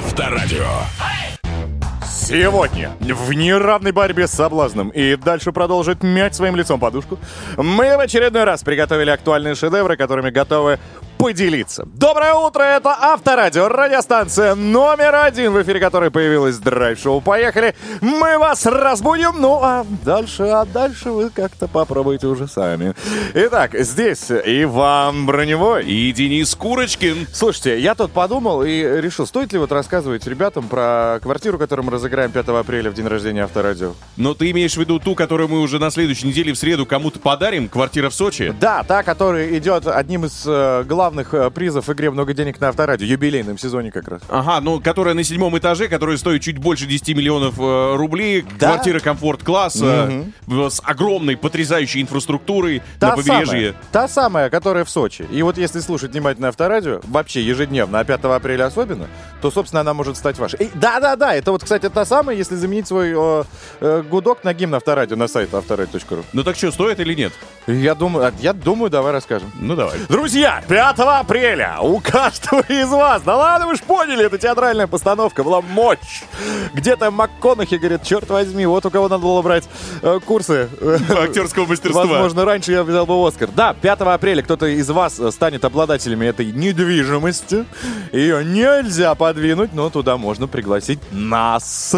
Авторадио. Сегодня в неравной борьбе с соблазном и дальше продолжит мять своим лицом подушку, мы в очередной раз приготовили актуальные шедевры, которыми готовы поделиться. Доброе утро, это Авторадио, радиостанция номер один, в эфире которой появилась драйв-шоу. Поехали, мы вас разбудим, ну а дальше, а дальше вы как-то попробуйте уже сами. Итак, здесь Иван Броневой. И Денис Курочкин. Слушайте, я тут подумал и решил, стоит ли вот рассказывать ребятам про квартиру, которую мы разыграем 5 апреля в день рождения Авторадио. Но ты имеешь в виду ту, которую мы уже на следующей неделе в среду кому-то подарим? Квартира в Сочи? Да, та, которая идет одним из э, главных э, призов в игре «Много денег на Авторадио», юбилейном сезоне как раз. Ага, ну, которая на седьмом этаже, которая стоит чуть больше 10 миллионов э, рублей. Да. Квартира комфорт-класса э, с огромной, потрясающей инфраструктурой Та на побережье. самая, та самая, которая в Сочи. И вот если слушать внимательно Авторадио, вообще ежедневно, а 5 апреля особенно, то, собственно, она может стать вашей. Да-да-да, это вот, кстати, та самая, если заменить свой э, э, гудок на гимн Авторадио на сайт авторадио.ру. Ну так что, стоит или нет? Я думаю, а, я думаю, давай расскажем. Ну давай. Друзья, 5 апреля у каждого из вас, да ладно, вы ж поняли, это театральная постановка, была мощь. Где-то МакКонахи говорит, черт возьми, вот у кого надо было брать э, курсы. Актерского мастерства. Возможно, раньше я взял бы Оскар. Да, 5 апреля кто-то из вас э, станет обладателями этой недвижимости. Ее нельзя подвинуть, но туда можно пригласить нас.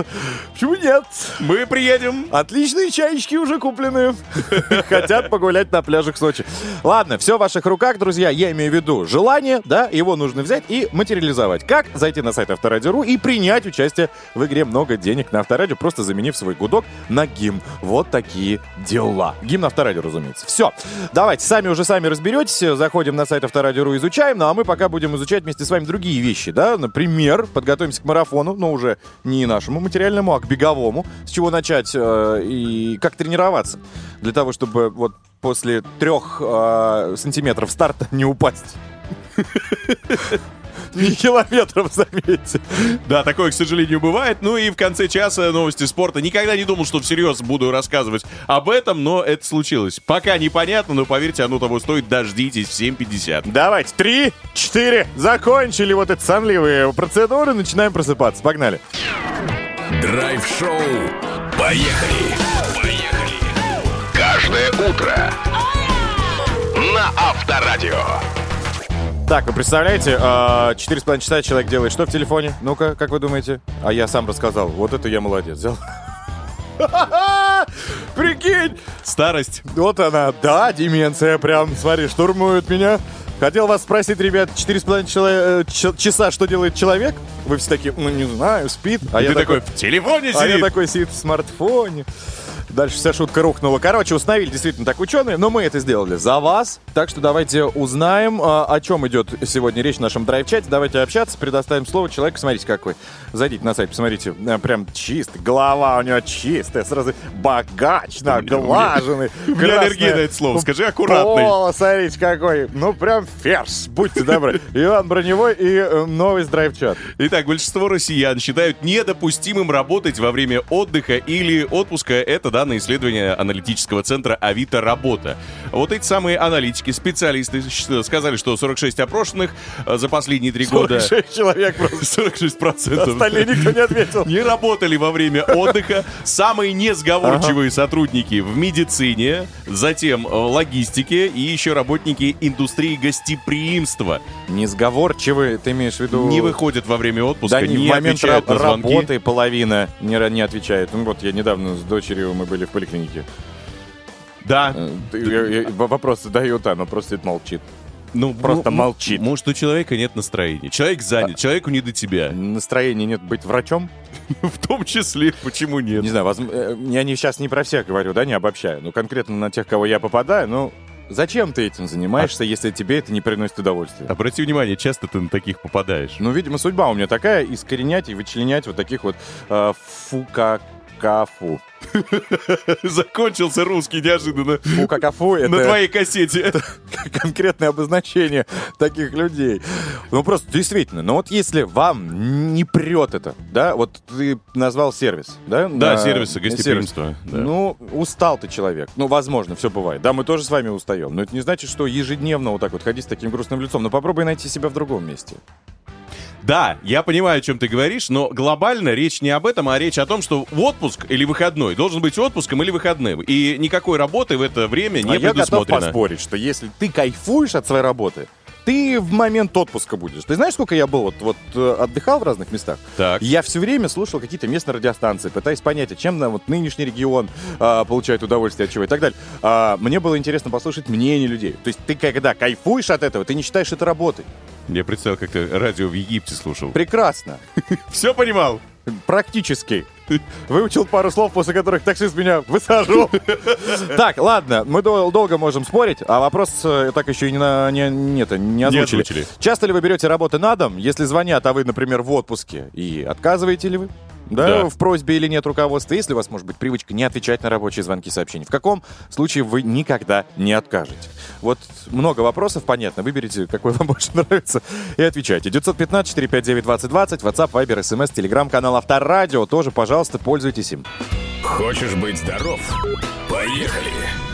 Почему нет? Мы приедем. Отличные чаечки уже куплены. Хотят погулять на пляжах Сочи. Ладно, все в ваших руках, друзья. Я имею в виду желание, да, его нужно взять и материализовать. Как? Зайти на сайт Авторадио.ру и принять участие в игре «Много денег на Авторадио», просто заменив свой гудок на гимн. Вот такие дела. Гимн Авторадио, разумеется. Все. Давайте, сами уже сами разберетесь. Заходим на сайт Авторадио.ру, изучаем. Ну, а мы пока будем изучать вместе с вами другие вещи, да. Например, подготовимся к марафону, но уже не нашему материальному, а к беговому. С чего начать э, и как тренироваться для того, чтобы вот после трех э, сантиметров старта не упасть. Не километров, заметьте. Да, такое, к сожалению, бывает. Ну и в конце часа новости спорта. Никогда не думал, что всерьез буду рассказывать об этом, но это случилось. Пока непонятно, но поверьте, оно того стоит. Дождитесь в 7.50. Давайте, три, четыре. Закончили вот эти сонливые процедуры, начинаем просыпаться. Погнали. Драйв-шоу. Поехали. Поехали. Каждое утро. На Авторадио. Так, вы представляете, а, четыре с половиной часа человек делает что в телефоне? Ну-ка, как вы думаете? А я сам рассказал. Вот это я молодец. Взял. Прикинь! Старость. Вот она, да, деменция прям, смотри, штурмует меня. Хотел вас спросить, ребят, четыре с половиной чело- э, ч- часа, что делает человек? Вы все такие, ну не знаю, спит. А Ты я такой, в телефоне А я сидит. такой сидит в смартфоне. Дальше вся шутка рухнула. Короче, установили действительно так ученые, но мы это сделали за вас. Так что давайте узнаем, а, о чем идет сегодня речь в нашем драйв-чате. Давайте общаться, предоставим слово человеку. Смотрите, какой. Зайдите на сайт, посмотрите. э, Прям чистый. Голова у него чистая, сразу богач, наглаженный. У меня аллергия на это слово. Скажи аккуратный. Пола, смотрите, какой. Ну, прям ферзь. Будьте добры. Иван Броневой и э, новый драйв-чат. Итак, большинство россиян считают недопустимым работать во время отдыха или отпуска. Это данные исследования аналитического центра Авито Работа. Вот эти самые аналитики, специалисты сказали, что 46 опрошенных э, за последние три года... 46 человек просто. 46 процентов. Остальные никто не ответил. Не работали во время отдыха. Самые несговорчивые сотрудники в медицине, затем э, логистике и еще работники индустрии гостеприимства Несговорчивый, ты имеешь в виду... не выходят во время отпуска, Да, не, в момент ра- работы половина не, не отвечает. Ну вот я недавно с дочерью мы были в поликлинике. Да. Э, Вопрос задают, она просто молчит. Ну, просто ну, молчит. Может, у человека нет настроения. Человек занят, человеку не до тебя. Настроения нет быть врачом? В том числе, почему нет? Не знаю, возм- э, я не, сейчас не про всех говорю, да, не обобщаю. Но конкретно на тех, кого я попадаю, ну, зачем ты этим занимаешься, если тебе это не приносит удовольствия? Обрати внимание, часто ты на таких попадаешь. Ну, видимо, судьба у меня такая, искоренять и вычленять вот таких вот э, фукакафу. Закончился русский неожиданно. Фукакафу — это... На твоей кассете. конкретное обозначение таких людей. Ну, просто действительно, ну вот если вам не прет это, да, вот ты назвал сервис, да? Да, На- сервисы, сервис. гостеприимство. да. Ну, устал ты человек. Ну, возможно, все бывает. Да, мы тоже с вами устаем. Но это не значит, что ежедневно вот так вот ходить с таким грустным лицом. Но попробуй найти себя в другом месте. Да, я понимаю, о чем ты говоришь, но глобально речь не об этом, а речь о том, что отпуск или выходной должен быть отпуском или выходным. И никакой работы в это время не а я готов предусмотрено. поспорить, что если ты кайфуешь от своей работы, ты в момент отпуска будешь. Ты знаешь, сколько я был, вот, вот э, отдыхал в разных местах? Так. Я все время слушал какие-то местные радиостанции, пытаясь понять, а чем на вот нынешний регион а, получает удовольствие от чего и так далее. А, мне было интересно послушать мнение людей. То есть ты когда кайфуешь от этого, ты не считаешь это работой. Я представил, как ты радио в Египте слушал. Прекрасно. Все понимал? Практически. Выучил пару слов, после которых таксист меня высаживал. Так, ладно, мы дол- долго можем спорить, а вопрос э, так еще и не, на- не, нет, не озвучили. озвучили. Часто ли вы берете работы на дом, если звонят, а вы, например, в отпуске, и отказываете ли вы? Да, Да. в просьбе или нет руководства, если у вас может быть привычка не отвечать на рабочие звонки и сообщения. В каком случае вы никогда не откажете? Вот много вопросов, понятно. Выберите, какой вам больше нравится, и отвечайте. 915-459-2020, WhatsApp, Viber, SMS, Telegram, канал Авторадио. Тоже, пожалуйста, пользуйтесь им. Хочешь быть здоров? Поехали!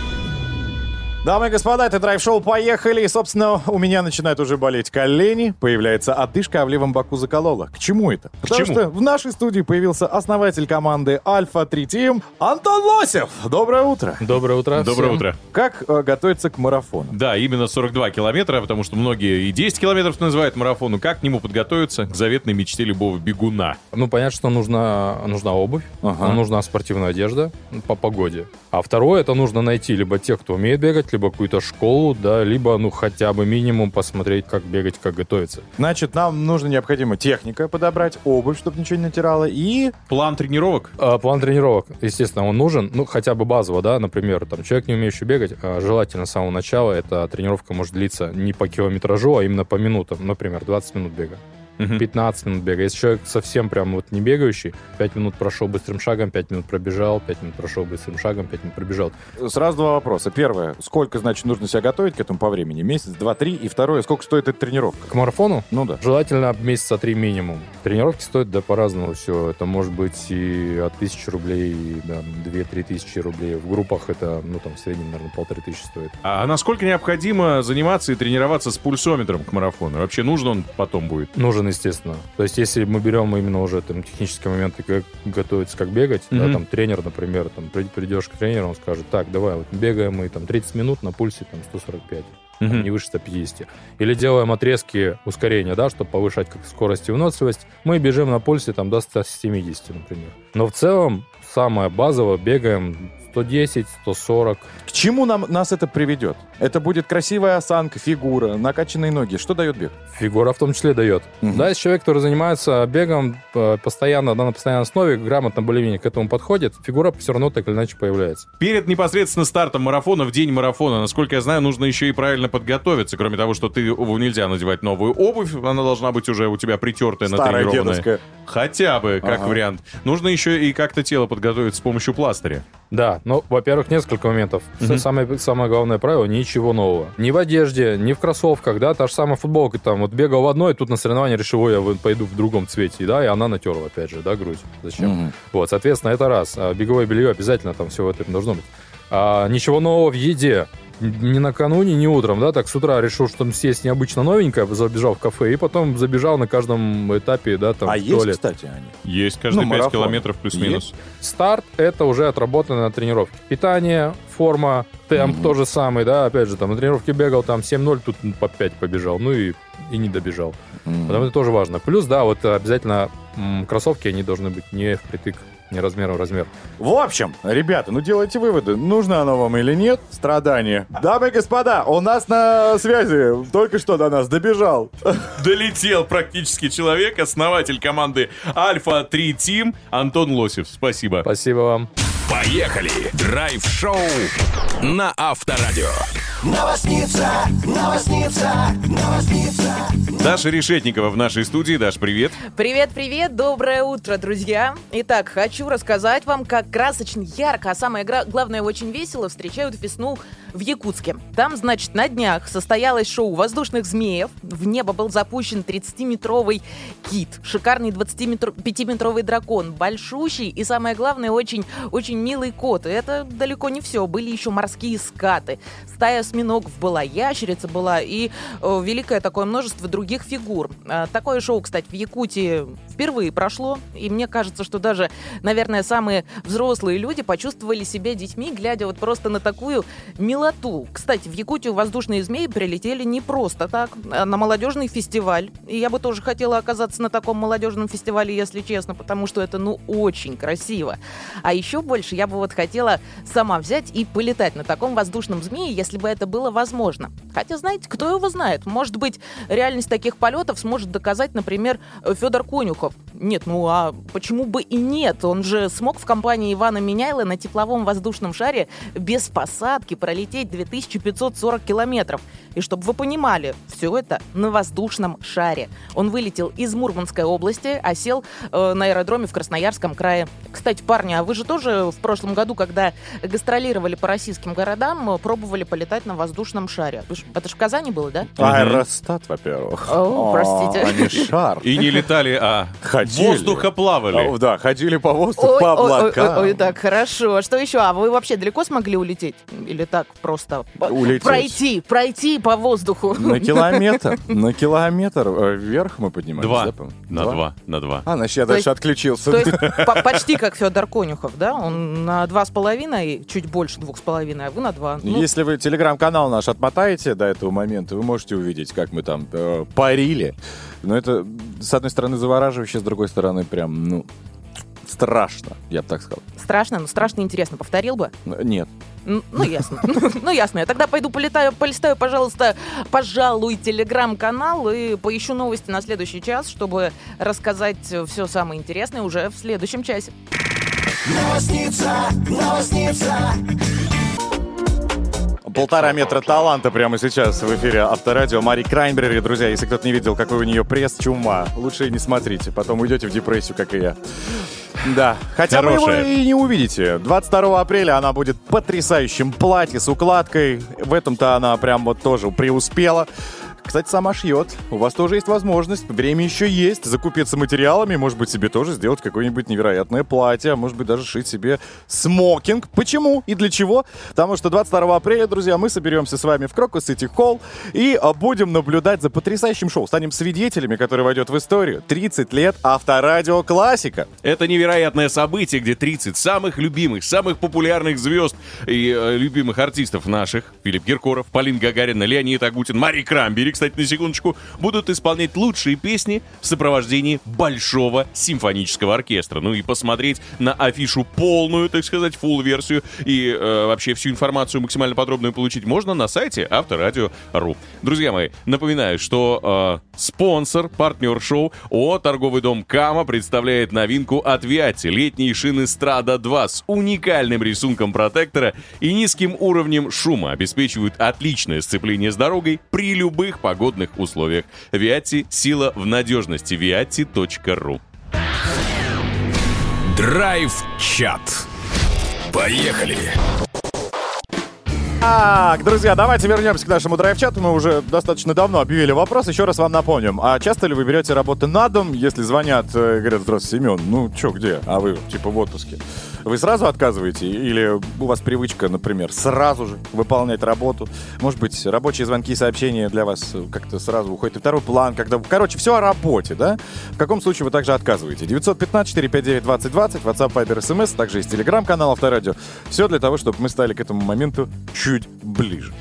Дамы и господа, это драйв-шоу «Поехали!» И, собственно, у меня начинают уже болеть колени, появляется одышка, а в левом боку заколола. К чему это? Потому чему? что в нашей студии появился основатель команды Альфа-3 Тим Антон Лосев. Доброе утро! Доброе утро. Доброе всем. утро. Как э, готовиться к марафону? Да, именно 42 километра, потому что многие и 10 километров называют марафону. Как к нему подготовиться? К заветной мечте любого бегуна. Ну, понятно, что нужна, нужна обувь, Ага. нужна спортивная одежда по погоде. А второе, это нужно найти либо тех, кто умеет бегать, либо какую-то школу, да, либо, ну, хотя бы минимум посмотреть, как бегать, как готовиться. Значит, нам нужно необходимо техника подобрать, обувь, чтобы ничего не натирало, и... План тренировок? А, план тренировок, естественно, он нужен, ну, хотя бы базово, да, например, там, человек, не умеющий бегать, а, желательно с самого начала эта тренировка может длиться не по километражу, а именно по минутам, например, 20 минут бега. Мгм. 15 минут бега. Если человек совсем прям вот не бегающий, 5 минут прошел быстрым шагом, 5 минут пробежал, 5 минут прошел быстрым шагом, 5 минут пробежал. Сразу два вопроса. Первое, сколько, значит, нужно себя готовить к этому по времени? Месяц, два, три. И второе, сколько стоит эта тренировка? К марафону Ну да. желательно месяца три минимум. Тренировки стоят, да, по-разному все. Это может быть и от тысячи рублей, и, да, 2-3 тысячи рублей. В группах это, ну, там, в среднем, наверное, полторы тысячи стоит. А насколько необходимо заниматься и тренироваться с пульсометром к марафону? Вообще нужен он потом будет? Нужен, естественно. То есть, если мы берем именно уже там технические моменты, как готовиться, как бегать, да, Мгм. там тренер, например, там при- придешь к тренеру, он скажет, так, давай, вот бегаем мы там 30 минут на пульсе там 145. там, Мгм. не выше 150. Или делаем отрезки ускорения, да, чтобы повышать как скорость и выносливость. Мы бежим на пульсе там до 170, например. Но в целом самое базовое бегаем 110, 140. К чему нам, нас это приведет? Это будет красивая осанка, фигура, накачанные ноги. Что дает бег? Фигура в том числе дает. Мгм. Да, если человек, который занимается бегом э, постоянно, да, на постоянной основе, грамотно более-менее к этому подходит, фигура все равно так или иначе появляется. Перед непосредственно стартом марафона, в день марафона, насколько я знаю, нужно еще и правильно подготовиться. Кроме того, что ты нельзя надевать новую обувь, она должна быть уже у тебя притертая, Старая натренированная. дедовская. Хотя бы, как Ага. вариант. Нужно еще и как-то тело подготовить с помощью пластыря. Да, ну, во-первых, несколько моментов. Мгм. Самое, самое главное правило — ничего нового. Ни в одежде, ни в кроссовках, да, та же самая футболка, там, вот бегал в одной, тут на соревнования решил, я пойду в другом цвете, да, и она натерла, опять же, да, грудь. Зачем? Мгм. Вот, соответственно, это раз. А беговое белье обязательно там все в этом должно быть. А, ничего нового в еде. Н- Ни накануне, ни утром, да, так с утра решил, что съесть необычно новенькое, забежал в кафе, и потом забежал на каждом этапе, да, там, А в есть, туалет. кстати, они? Есть каждые Ну, 5 марафон. километров плюс-минус. Старт — это уже отработанная тренировка. Питание, форма, темп Мгм. тот же самый, да, опять же, там на тренировке бегал, там 7-0, тут по 5 побежал, ну и, и не добежал. Мгм. Потому это тоже важно. Плюс, да, вот обязательно м, кроссовки, они должны быть не впритык, не размером в размер. В общем, ребята, ну делайте выводы, нужно оно вам или нет, страдание. Дамы и господа, у нас на связи только что до нас добежал. Долетел практически человек, основатель команды Альфа-3 Тим Антон Лосев. Спасибо. Спасибо вам. Поехали! Драйв-шоу на Авторадио. Новосница, новосница, новосница. Даша Решетникова в нашей студии. Даш, привет. Привет-привет, доброе утро, друзья! Итак, хочу рассказать вам, как красочно, ярко, а самое главное, очень весело встречают весну в Якутске. Там, значит, на днях состоялось шоу воздушных змеев. В небо был запущен 30-метровый кит, шикарный 25-метровый дракон, большущий и, самое главное, очень, очень милый кот. И это далеко не все. Были еще морские скаты. Стая осьминогов была, ящерица была и э, великое такое множество других фигур. А, такое шоу, кстати, в Якутии впервые прошло. И мне кажется, что даже, наверное, самые взрослые люди почувствовали себя детьми, глядя вот просто на такую милоту. Кстати, в Якутию воздушные змеи прилетели не просто так, а на молодежный фестиваль. И я бы тоже хотела оказаться на таком молодежном фестивале, если честно, потому что это, ну, очень красиво. А еще больше я бы вот хотела сама взять и полетать на таком воздушном змее, если бы это было возможно. Хотя, знаете, кто его знает? Может быть, реальность таких полетов сможет доказать, например, Федор Конюхов. Нет, ну а почему бы и нет? Он же смог в компании Ивана Меняйла на тепловом воздушном шаре без посадки пролететь 2540 километров. И чтобы вы понимали, все это на воздушном шаре. Он вылетел из Мурманской области, а сел э, на аэродроме в Красноярском крае. Кстати, парни, а вы же тоже в прошлом году, когда гастролировали по российским городам, э, пробовали полетать на воздушном шаре. Это же в Казани было, да? Аэростат, во-первых. О, простите. А не шар. И не летали, а Ходили. воздуха плавали. А, Да, ходили по воздуху, Ой, по ой, ой, облакам. ой, ой, так, хорошо. А Что еще? А вы вообще далеко смогли улететь? Или так просто Улететь. пройти, пройти по воздуху? На километр, на километр э, вверх мы поднимались. Два. да? На два, на два. А, значит, я То дальше есть- отключился. То есть по- почти как Федор Конюхов, да? Он на два с половиной, чуть больше двух с половиной, а вы на два. Ну, Если вы телеграм-канал наш отмотаете до этого момента, вы можете увидеть, как мы там э, парили. Но это, с одной стороны, завораживающе, с другой стороны, прям, ну, страшно, я бы так сказал. страшно, но страшно интересно. Повторил бы? Н- Нет. Н- Ну, ясно. Ну, ясно. Я тогда пойду полетаю, полистаю, пожалуйста, пожалуй, телеграм-канал и поищу новости на следующий час, чтобы рассказать все самое интересное уже в следующем часе. Новосница, новосница, Полтора метра таланта прямо сейчас в эфире Авторадио. Мари Крайнберри, друзья, если кто-то не видел, какой у нее пресс, чума. Лучше не смотрите, потом уйдете в депрессию, как и я. Да, хотя вы его и не увидите. 22 апреля она будет в потрясающем платье с укладкой. В этом-то она прям вот тоже преуспела. Кстати, сама шьет. У вас тоже есть возможность. Время еще есть. Закупиться материалами. Может быть, себе тоже сделать какое-нибудь невероятное платье. а Может быть, даже шить себе смокинг. Почему и для чего? Потому что 22 апреля, друзья, мы соберемся с вами в Крокус Сити Холл и а, будем наблюдать за потрясающим шоу. Станем свидетелями, которое войдет в историю. 30 лет авторадио классика. Это невероятное событие, где 30 самых любимых, самых популярных звезд и э, любимых артистов наших, Филипп Киркоров, Полин Гагарина, Леонид Агутин, Мари Крамбери, кстати, на секундочку, будут исполнять лучшие песни в сопровождении большого симфонического оркестра. Ну и посмотреть на афишу полную, так сказать, full версию и э, вообще всю информацию максимально подробную получить можно на сайте авторадио.ру. Друзья мои, напоминаю, что э, спонсор, партнер шоу ООО «Торговый дом Кама» представляет новинку от Виати. Летние шины Страда 2 с уникальным рисунком протектора и низким уровнем шума обеспечивают отличное сцепление с дорогой при любых погодных условиях. Виати – сила в надежности. viati.ru Драйв-чат. Поехали. Так, друзья, давайте вернемся к нашему драйв-чату. Мы уже достаточно давно объявили вопрос. Еще раз вам напомним. А часто ли вы берете работу на дом, если звонят э, и говорят, здравствуйте, Семен, ну чё, где? А вы, типа, в отпуске. Вы сразу отказываете? Или у вас привычка, например, сразу же выполнять работу? Может быть, рабочие звонки и сообщения для вас э, как-то сразу уходят на второй план, когда... Короче, все о работе, да? В каком случае вы также отказываете? 915-459-2020, WhatsApp, Viber, SMS, также есть телеграм-канал Авторадио. Все для того, чтобы мы стали к этому моменту чуть ближе.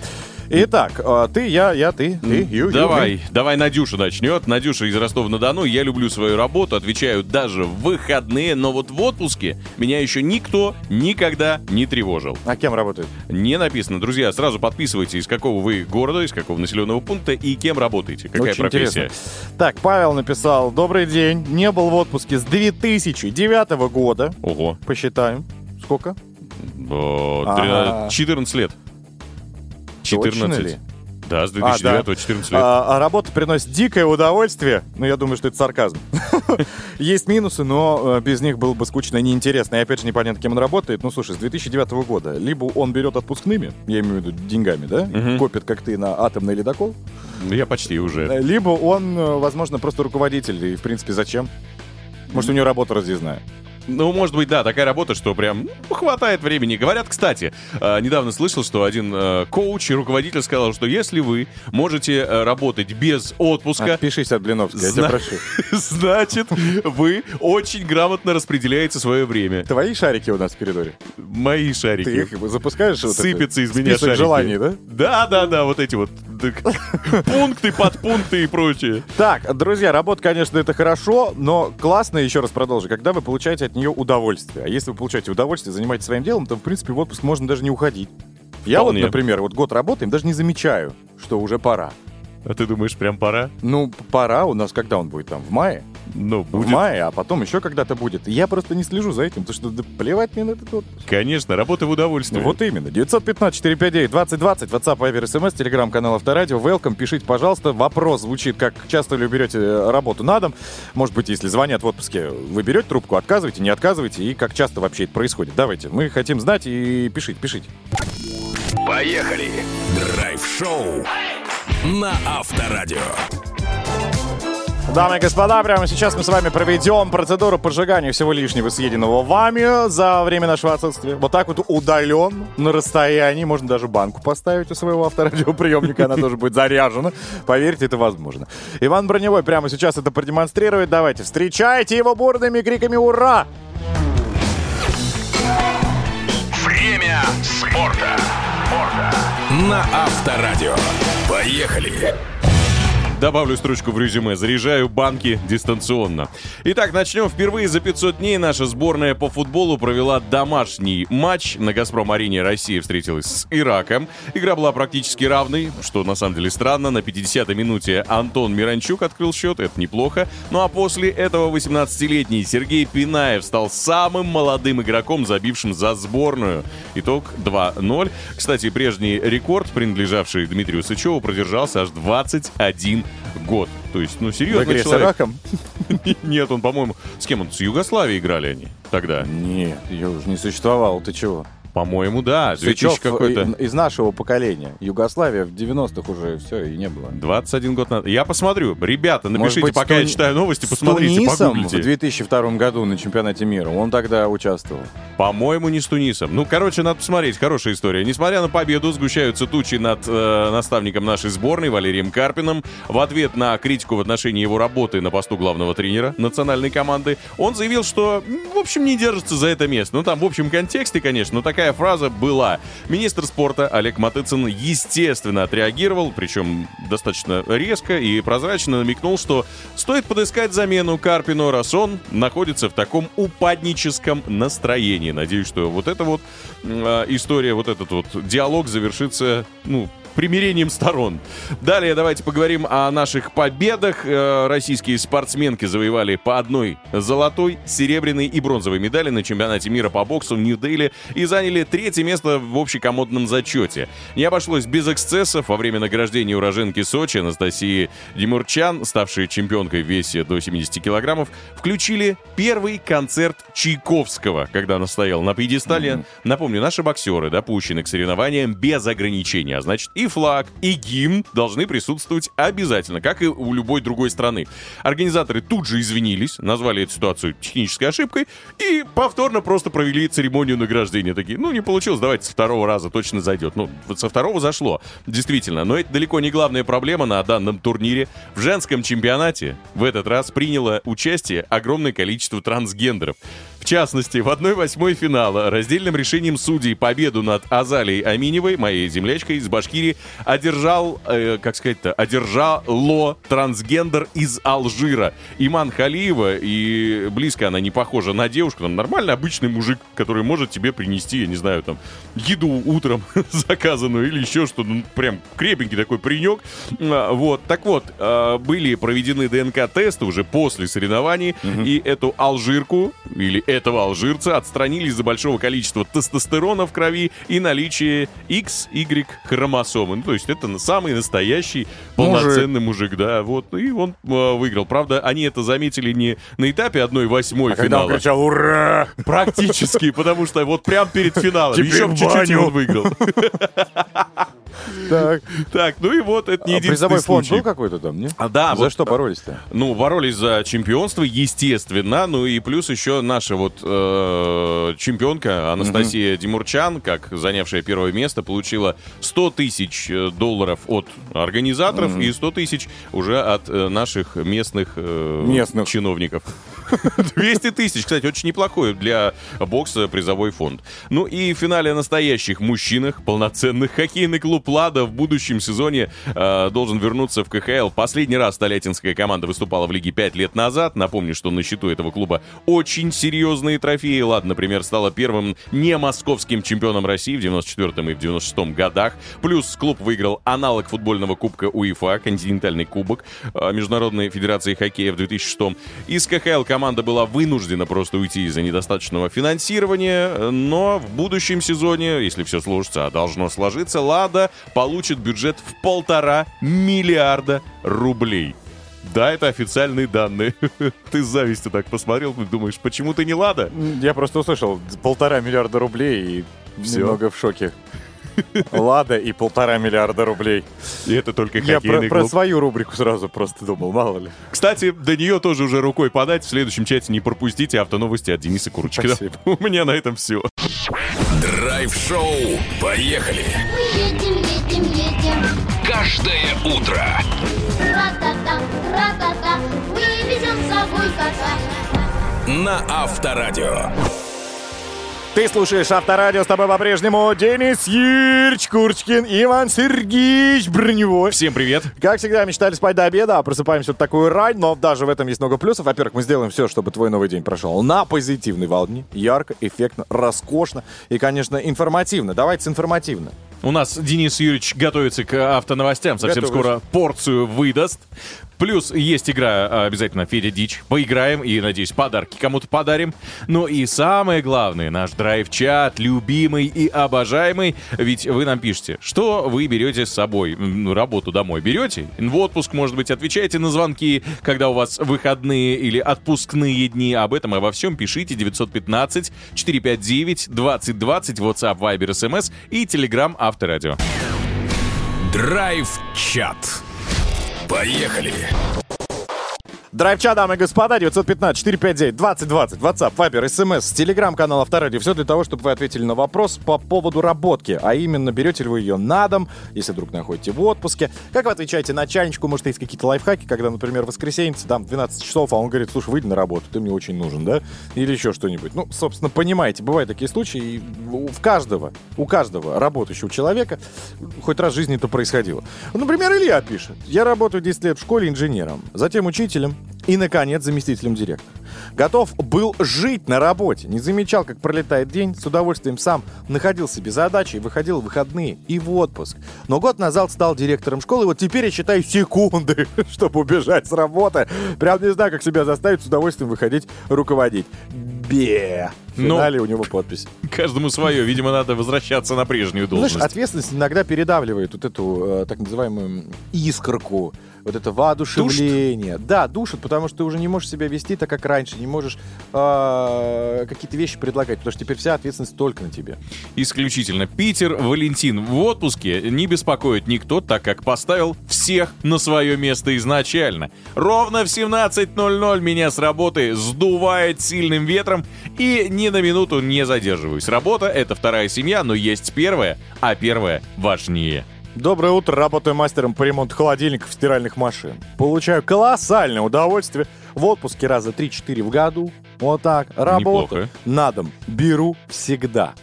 Итак, э, ты, я, я, ты, ты, ю, ю, Давай, мы. давай Надюша начнет. Надюша из Ростова-на-Дону. Я люблю свою работу, отвечаю даже в выходные, но вот в отпуске меня еще никто никогда не тревожил. А кем работает? Не написано. Друзья, сразу подписывайте, из какого вы города, из какого населенного пункта и кем работаете. Какая Очень профессия. интересно. Так, Павел написал, добрый день, не был в отпуске с 2009 года. Ого. Посчитаем. Сколько? О, Ага. 13 14 лет. Точно 14. ли? Да, с А, да. 2009-2014 лет. А, а работа приносит дикое удовольствие. Ну, я думаю, что это сарказм. Есть минусы, но э, без них было бы скучно и неинтересно. И опять же, непонятно, кем он работает. Ну, слушай, с 2009 года. Либо он берет отпускными, я имею в виду деньгами, да? Копит, как ты, на атомный ледокол. Я почти уже. Э, Либо он, э, возможно, просто руководитель. И, в принципе, зачем? Может, у него работа разъездная. Ну, может быть, да, такая работа, что прям ну, хватает времени. Говорят, кстати, э, недавно слышал, что один э, коуч и руководитель сказал, что если вы можете э, работать без отпуска, Отпишись от Блиновской, я тебя Зна- прошу. значит, вы очень грамотно распределяете свое время. Твои шарики у нас в коридоре. Мои шарики. Ты их запускаешь? вот Сыпется это из меня шарики. желаний, да? Да, да, да, вот эти вот пункты, подпункты и прочее. Так, друзья, работа, конечно, это хорошо, но классно, еще раз продолжу, когда вы получаете от нее удовольствие. А если вы получаете удовольствие, занимаетесь своим делом, то, в принципе, в отпуск можно даже не уходить. Я Вполне. вот, например, вот год работаем, даже не замечаю, что уже пора. А ты думаешь, прям пора? Ну, пора у нас, когда он будет там, в мае? Ну, В будет. мае, а потом еще когда-то будет. Я просто не слежу за этим, потому что да плевать мне на этот отпуск. Конечно, работа в удовольствие. Вот именно. 915-459-2020, WhatsApp, Viber, SMS, телеграм-канал Авторадио. Welcome, пишите, пожалуйста. Вопрос звучит, как часто ли вы берете э, работу на дом? Может быть, если звонят в отпуске, вы берете трубку, отказываете, не отказываете, и как часто вообще это происходит? Давайте, мы хотим знать и пишите, пишите. Поехали! Драйв-шоу на Авторадио. Дамы и господа, прямо сейчас мы с вами проведем процедуру поджигания всего лишнего съеденного вами за время нашего отсутствия. Вот так вот удален, на расстоянии. Можно даже банку поставить у своего авторадиоприемника, она тоже будет заряжена. Поверьте, это возможно. Иван Броневой прямо сейчас это продемонстрирует. Давайте, встречайте его бурными криками «Ура!» Время спорта. На Авторадио. Поехали! Добавлю строчку в резюме. Заряжаю банки дистанционно. Итак, начнем. Впервые за 500 дней наша сборная по футболу провела домашний матч. На «Газпром-арене» Россия встретилась с Ираком. Игра была практически равной, что на самом деле странно. На 50-й минуте Антон Миранчук открыл счет, это неплохо. Ну а после этого 18-летний Сергей Пинаев стал самым молодым игроком, забившим за сборную. Итог 2-0. Кстати, прежний рекорд, принадлежавший Дмитрию Сычеву, продержался аж 21 год. То есть, ну, В серьезно с. Ираком? Нет, он, по-моему, с кем он? С Югославией играли они тогда. Нет, ее уже не существовало. Ты чего? По-моему, да. 2000 Сычев какой-то. и- из нашего поколения. Югославия в 90-х уже все и не было. 21 год назад. Я посмотрю. Ребята, напишите, быть, пока с я читаю новости, С посмотрите, Тунисом в погуглите. 2002 году на чемпионате мира. Он тогда участвовал. По-моему, не с Тунисом. Ну, короче, надо посмотреть. Хорошая история. Несмотря на победу, сгущаются тучи над э, наставником нашей сборной Валерием Карпиным. В ответ на критику в отношении его работы на посту главного тренера национальной команды, он заявил, что, в общем, не держится за это место. Ну, там в общем контексте, конечно, но такая фраза была. Министр спорта Олег Матыцын, естественно, отреагировал, причем достаточно резко и прозрачно намекнул, что стоит подыскать замену Карпину, раз он находится в таком упадническом настроении. Надеюсь, что вот эта вот а, история, вот этот вот диалог завершится, ну, примирением сторон. Далее давайте поговорим о наших победах. Э, Российские спортсменки завоевали по одной золотой, серебряной и бронзовой медали на чемпионате мира по боксу в Нью-Дели и заняли третье место в общекомодном зачете. Не обошлось без эксцессов. Во время награждения уроженки Сочи Анастасии Демурчан, ставшей чемпионкой в весе до 70 килограммов, включили первый концерт Чайковского, когда она стояла на пьедестале. Напомню, наши боксеры допущены к соревнованиям без ограничений, а значит и флаг, и гимн должны присутствовать обязательно, как и у любой другой страны. Организаторы тут же извинились, назвали эту ситуацию технической ошибкой и повторно просто провели церемонию награждения. Такие, ну не получилось, давайте со второго раза точно зайдет. Ну, вот со второго зашло, действительно. Но это далеко не главная проблема на данном турнире. В женском чемпионате в этот раз приняло участие огромное количество трансгендеров. В частности, в 1-8 финала раздельным решением судей победу над Азалией Аминевой, моей землячкой из Башкирии, одержал, э, как сказать-то, одержало трансгендер из Алжира. Иман Халиева, и близко она не похожа на девушку, там нормальный обычный мужик, который может тебе принести, я не знаю, там, еду утром заказанную или еще что-то, ну, прям крепенький такой паренек. А, Вот, так вот, э, были проведены ДНК-тесты уже после соревнований, и эту алжирку, или этого алжирца отстранили из-за большого количества тестостерона в крови и наличия XY хромосомы. Ну, то есть это самый настоящий полноценный мужик, да. Вот, и он э, выиграл. Правда, они это заметили не на этапе 1-8 А когда он финала. кричал «Ура!» Практически, потому что вот прям перед финалом. Еще чуть-чуть он выиграл. Так. Так, ну и вот это не А единственный Призовой фонд был какой-то там, не? А, да, За что боролись-то? Ну, боролись за чемпионство, естественно. Ну и плюс еще наша вот э, чемпионка Анастасия Димурчан, как занявшая первое место, получила 100 тысяч э, долларов от организаторов и 100 тысяч уже от э, наших э, Местных. чиновников. 200 тысяч, кстати, очень неплохой для бокса призовой фонд. Ну и в финале настоящих мужчинах, полноценных, хоккейный клуб «Лада» в будущем сезоне э, должен вернуться в КХЛ. Последний раз столетинская команда выступала в лиге 5 лет назад. Напомню, что на счету этого клуба очень серьезные трофеи. «Лада», например, стала первым не московским чемпионом России в 94 и в 96 годах. Плюс клуб выиграл аналог футбольного кубка УЕФА, континентальный кубок э, Международной Федерации хоккея в 2006 Из КХЛ команда была вынуждена просто уйти из-за недостаточного финансирования, но в будущем сезоне, если все сложится, а должно сложиться, «Лада» получит бюджет в полтора миллиарда рублей. Да, это официальные данные. Ты с завистью так посмотрел, ты думаешь, почему ты не «Лада»? Я просто услышал полтора миллиарда рублей и Всё. немного в шоке. Лада и полтора миллиарда рублей. И это только Я про, про свою рубрику сразу просто думал, мало ли. Кстати, до нее тоже уже рукой подать. В следующем чате не пропустите автоновости от Дениса Курочкина. Спасибо. У меня на этом все. Драйв-шоу. Поехали. Мы едем, едем, едем. Каждое утро. Ра-та-та, ра-та-та. Мы везем с собой кота. На Авторадио. Ты слушаешь Авторадио, с тобой по-прежнему Денис Юрьевич Курочкин, Иван Сергеевич Броневой. Всем привет. Как всегда, мечтали спать до обеда, а просыпаемся в такую рань, но даже в этом есть много плюсов. Во-первых, мы сделаем все, чтобы твой новый день прошел на позитивной волне, ярко, эффектно, роскошно и, конечно, информативно. Давайте информативно. У нас Денис Юрьевич готовится к автоновостям. Совсем Готовлюсь. скоро порцию выдаст. Плюс есть игра а, обязательно Федя Дич. Поиграем и, надеюсь, подарки кому-то подарим. Ну и самое главное, наш драйв-чат, любимый и обожаемый. Ведь вы нам пишете, что вы берете с собой. Ну, Работу домой берете? В отпуск, может быть, отвечаете на звонки, когда у вас выходные или отпускные дни. Об этом и обо всем пишите 915 459 2020 WhatsApp, Viber, SMS и Telegram Авторадио. Драйв-чат. Поехали. Драйв-чат, дамы и господа, 915-459-2020, WhatsApp, Viber, SMS, телеграм-канал Авторадио. Все для того, чтобы вы ответили на вопрос по поводу работки. А именно, берете ли вы ее на дом, если вдруг находите в отпуске. Как вы отвечаете начальнику? Может, есть какие-то лайфхаки, когда, например, воскресенье, там, 12 часов, а он говорит, слушай, выйди на работу, ты мне очень нужен, да? Или еще что-нибудь. Ну, собственно, понимаете, бывают такие случаи, и у каждого, у каждого работающего человека хоть раз в жизни это происходило. Например, Илья пишет. Я работаю 10 лет в школе инженером, затем учителем и, наконец, заместителем директора. Готов был жить на работе, не замечал, как пролетает день, с удовольствием сам находил себе задачи и выходил в выходные и в отпуск. Но год назад стал директором школы, и вот теперь я считаю секунды, чтобы убежать с работы. Прям не знаю, как себя заставить с удовольствием выходить руководить. Бе. В Ну, финале у него подпись. Каждому свое. Видимо, надо возвращаться на прежнюю Ну, Знаешь, должность. ответственность иногда передавливает вот эту э, так называемую искорку, вот это воодушевление. Да, душит, потому что ты уже не можешь себя вести так, как раньше, не можешь э, какие-то вещи предлагать, потому что теперь вся ответственность только на тебе. Исключительно. Питер, Валентин в отпуске не беспокоит никто, так как поставил всех на свое место изначально. Ровно в 17.00 меня с работы сдувает сильным ветром и ни на минуту не задерживаюсь. Работа — это вторая семья, но есть первая, а первая важнее. Доброе утро, работаю мастером по ремонту холодильников, стиральных машин. Получаю колоссальное удовольствие в отпуске раза 3-4 в году. Вот так. Работу Неплохо. на дом беру всегда.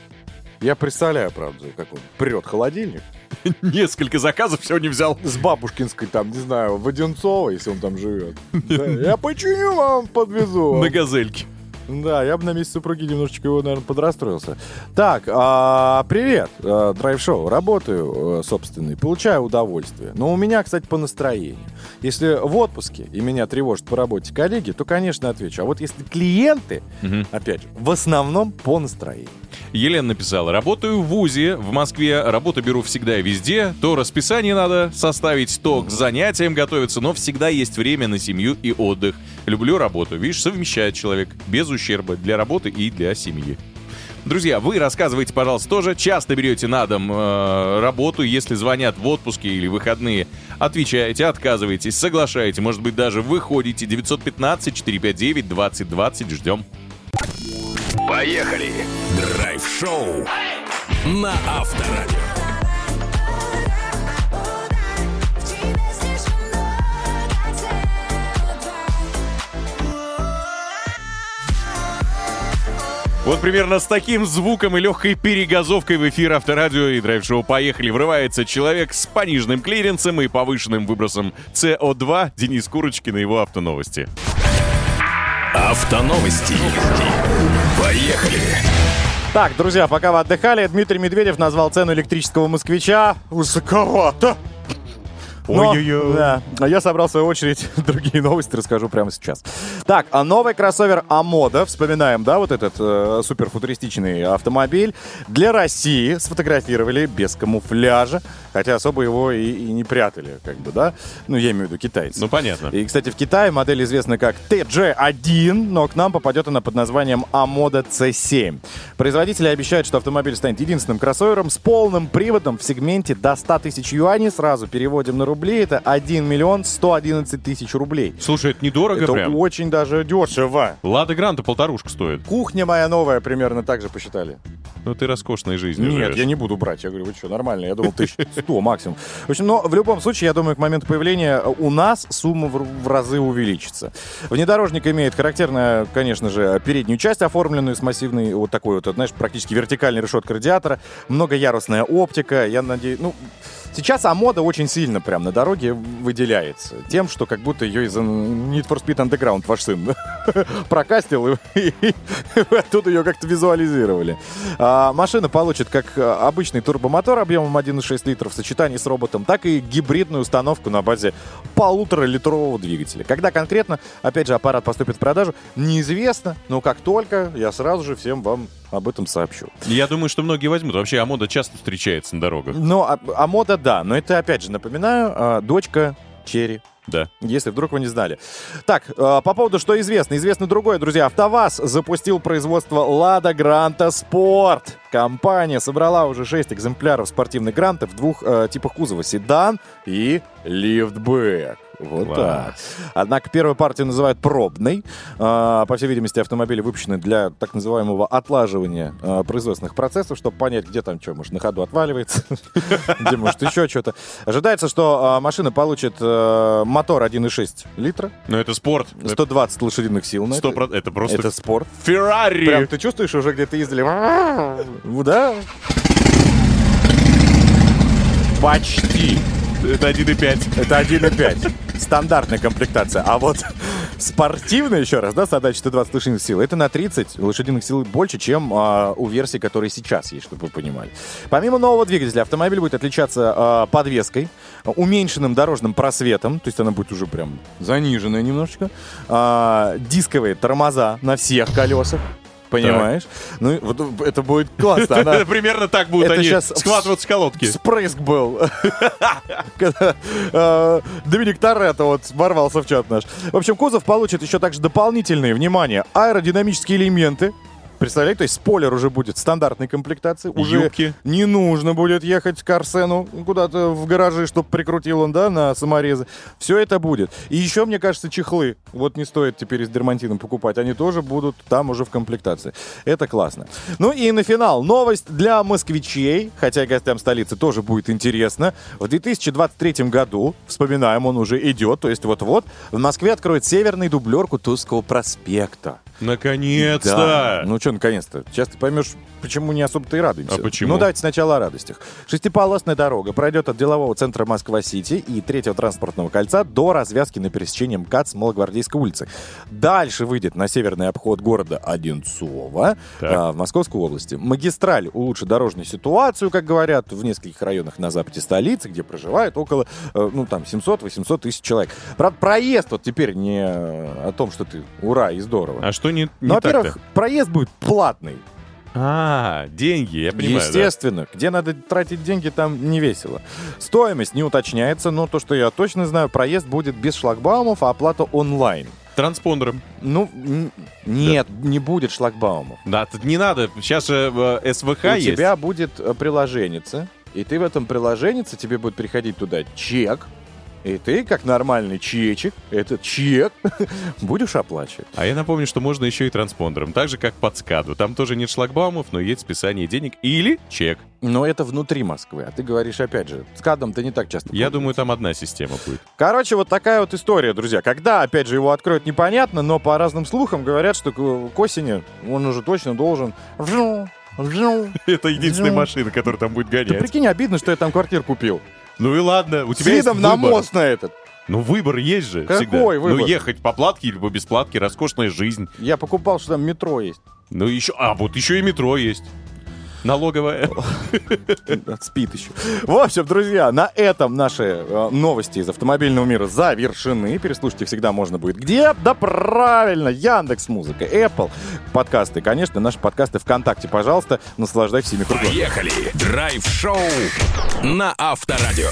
Я представляю, правда, как он прет холодильник. Несколько заказов сегодня взял. с бабушкинской, там, не знаю, Воденцова, если он там живет. Да, Я починю вам, подвезу. вам. На газельке. Да, я бы на месте супруги немножечко его, наверное, подрастроился. Так, а, привет, а, драйв-шоу. Работаю, э, собственный, получаю удовольствие. Но у меня, кстати, по настроению. Если в отпуске и меня тревожат по работе коллеги, то, конечно, отвечу. А вот если клиенты, опять же, в основном по настроению. Елена написала, работаю в ВУЗе, в Москве, работу беру всегда и везде, то расписание надо составить, то к занятиям готовиться, но всегда есть время на семью и отдых. Люблю работу, видишь, совмещает человек, без ущерба для работы и для семьи. Друзья, вы рассказывайте, пожалуйста, тоже. Часто берете на дом э, работу, если звонят в отпуске или выходные. Отвечаете, отказываетесь, соглашаете, может быть, даже выходите. 915-459-2020. Ждем. Поехали! Драйв-шоу на Авторадио. Вот примерно с таким звуком и легкой перегазовкой в эфир Авторадио и драйв-шоу «Поехали» врывается человек с пониженным клиренсом и повышенным выбросом СО2 Денис Курочкин и его автоновости. Автоновости. Поехали! Так, друзья, пока вы отдыхали, Дмитрий Медведев назвал цену электрического москвича высоковато. Но, Ой-ой-ой. да, а я собрал, в свою очередь, другие новости, расскажу прямо сейчас. Так, а новый кроссовер Амода, вспоминаем, да, вот этот э, суперфутуристичный автомобиль, для России сфотографировали без камуфляжа, хотя особо его и, и не прятали, как бы, да, ну, я имею в виду китайцы. Ну, понятно. И, кстати, в Китае модель известна как TG1, но к нам попадет она под названием Amoda C7. Производители обещают, что автомобиль станет единственным кроссовером с полным приводом в сегменте до 100 тысяч юаней. Сразу переводим на рубли. Это 1 миллион 111 тысяч рублей. Слушай, это недорого Это прям. очень даже дешево. Лада Гранта полторушка стоит. Кухня моя новая примерно так же посчитали. Ну, ты роскошной жизнью Нет, живешь. я не буду брать. Я говорю, вы что, нормально? Я думал, тысяч сто максимум. В общем, но в любом случае, я думаю, к моменту появления у нас сумма в, в разы увеличится. Внедорожник имеет характерную, конечно же, переднюю часть, оформленную с массивной, вот такой вот, знаешь, практически вертикальной решеткой радиатора, многоярусная оптика. Я надеюсь, ну, Сейчас Амода очень сильно прям на дороге выделяется. Тем, что как будто ее из Need for Speed Underground ваш сын прокастил, и, и оттуда ее как-то визуализировали. А, машина получит как а, обычный турбомотор объемом 1,6 литров в сочетании с роботом, так и гибридную установку на базе полуторалитрового двигателя. Когда конкретно, опять же, аппарат поступит в продажу, неизвестно, но как только, я сразу же всем вам об этом сообщу. Я думаю, что многие возьмут. Вообще, Амода часто встречается на дорогах. А, Амода, да, но это, опять же, напоминаю, а, дочка Черри. Да. Если вдруг вы не знали. Так, э, по поводу, что известно. Известно другое, друзья. АвтоВАЗ запустил производство «Лада Гранта Спорт». Компания собрала уже 6 экземпляров спортивных грантов в двух э, типах кузова. Седан и лифтбэк. Вот Класс. так. Однако первую партию называют пробной. А, по всей видимости, автомобили выпущены для так называемого отлаживания а, производственных процессов, чтобы понять, где там что, может, на ходу отваливается, где, может, еще что-то. Ожидается, что а, машина получит мотор 1,6 литра, Но это спорт. 120 лошадиных сил. на Сто это. про- Это просто Это спорт. Феррари. Прям ты чувствуешь уже где-то издали? Да? Почти. Это 1,5. Это 1,5. Стандартная комплектация. А вот спортивная, еще раз, да, с отдачей 120 лошадиных сил, это на 30 лошадиных сил больше, чем а, у версии, которая сейчас есть, чтобы вы понимали. Помимо нового двигателя, автомобиль будет отличаться а, подвеской, уменьшенным дорожным просветом, то есть она будет уже прям заниженная немножечко, а, дисковые тормоза на всех колесах, понимаешь? Ну, и вот это будет классно. Она- примерно так будут Это они щас схватываться с колодки. Спрыск был. Когда э, Доминик Торетто вот ворвался в чат наш. В общем, кузов получит еще также дополнительные, внимание, аэродинамические элементы. Представляете, то есть спойлер уже будет в стандартной комплектации. Уже Юбки. не нужно будет ехать к Арсену куда-то в гаражи, чтобы прикрутил он, да, на саморезы. Все это будет. И еще, мне кажется, чехлы. Вот не стоит теперь с дермантином покупать. Они тоже будут там уже в комплектации. Это классно. Ну и на финал. Новость для москвичей, хотя и гостям столицы тоже будет интересно. В 2023 году, вспоминаем, он уже идет, то есть вот-вот, в Москве откроют северный дублер Кутузского проспекта. Наконец-то! Да. Ну что, наконец-то? Сейчас ты поймешь, почему не особо-то и радуемся. А почему? Ну, давайте сначала о радостях. Шестиполосная дорога пройдет от делового центра Москва-Сити и третьего транспортного кольца до развязки на пересечении МКАД с Малогвардейской улицы. Дальше выйдет на северный обход города Одинцово а, в Московской области. Магистраль улучшит дорожную ситуацию, как говорят, в нескольких районах на западе столицы, где проживает около, э, ну, там, 700-800 тысяч человек. Правда, проезд вот теперь не о том, что ты ура и здорово. А что не, не Ну, во-первых, проезд будет платный. А, деньги, я понимаю. да. Естественно. Где надо тратить деньги, там не весело. Стоимость не уточняется, но то, что я точно знаю, проезд будет без шлагбаумов, а оплата онлайн. Транспондером. Ну, нет, не будет шлагбаумов. Да, тут не надо. Сейчас же э, СВХ У есть. тебя будет э, приложенница, и ты в этом приложеннице, тебе будет приходить туда чек, и ты, как нормальный чечек, этот чек будешь оплачивать. А я напомню, что можно еще и транспондером. Так же, как под скаду. Там тоже нет шлагбаумов, но есть списание денег или чек. Но это внутри Москвы, а ты говоришь, опять же, с кадом ты не так часто Я думаю, там одна система будет. Короче, вот такая вот история, друзья. Когда, опять же, его откроют, непонятно, но по разным слухам говорят, что к, осени он уже точно должен... Это единственная машина, которая там будет Ты гонять. прикинь, обидно, что я там квартиру купил. Ну и ладно, у С тебя есть видом на выбор. мост на этот. Ну выбор есть же Какой всегда. выбор? Ну ехать по платке или по бесплатке, роскошная жизнь. Я покупал, что там метро есть. Ну еще, а вот еще и метро есть. Налоговая. Спит еще. В общем, друзья, на этом наши э, новости из автомобильного мира завершены. Переслушать их всегда можно будет где? Да правильно, Яндекс Музыка, Apple подкасты. Конечно, наши подкасты ВКонтакте. Пожалуйста, наслаждайтесь ими кругом. Поехали! Драйв-шоу на Авторадио.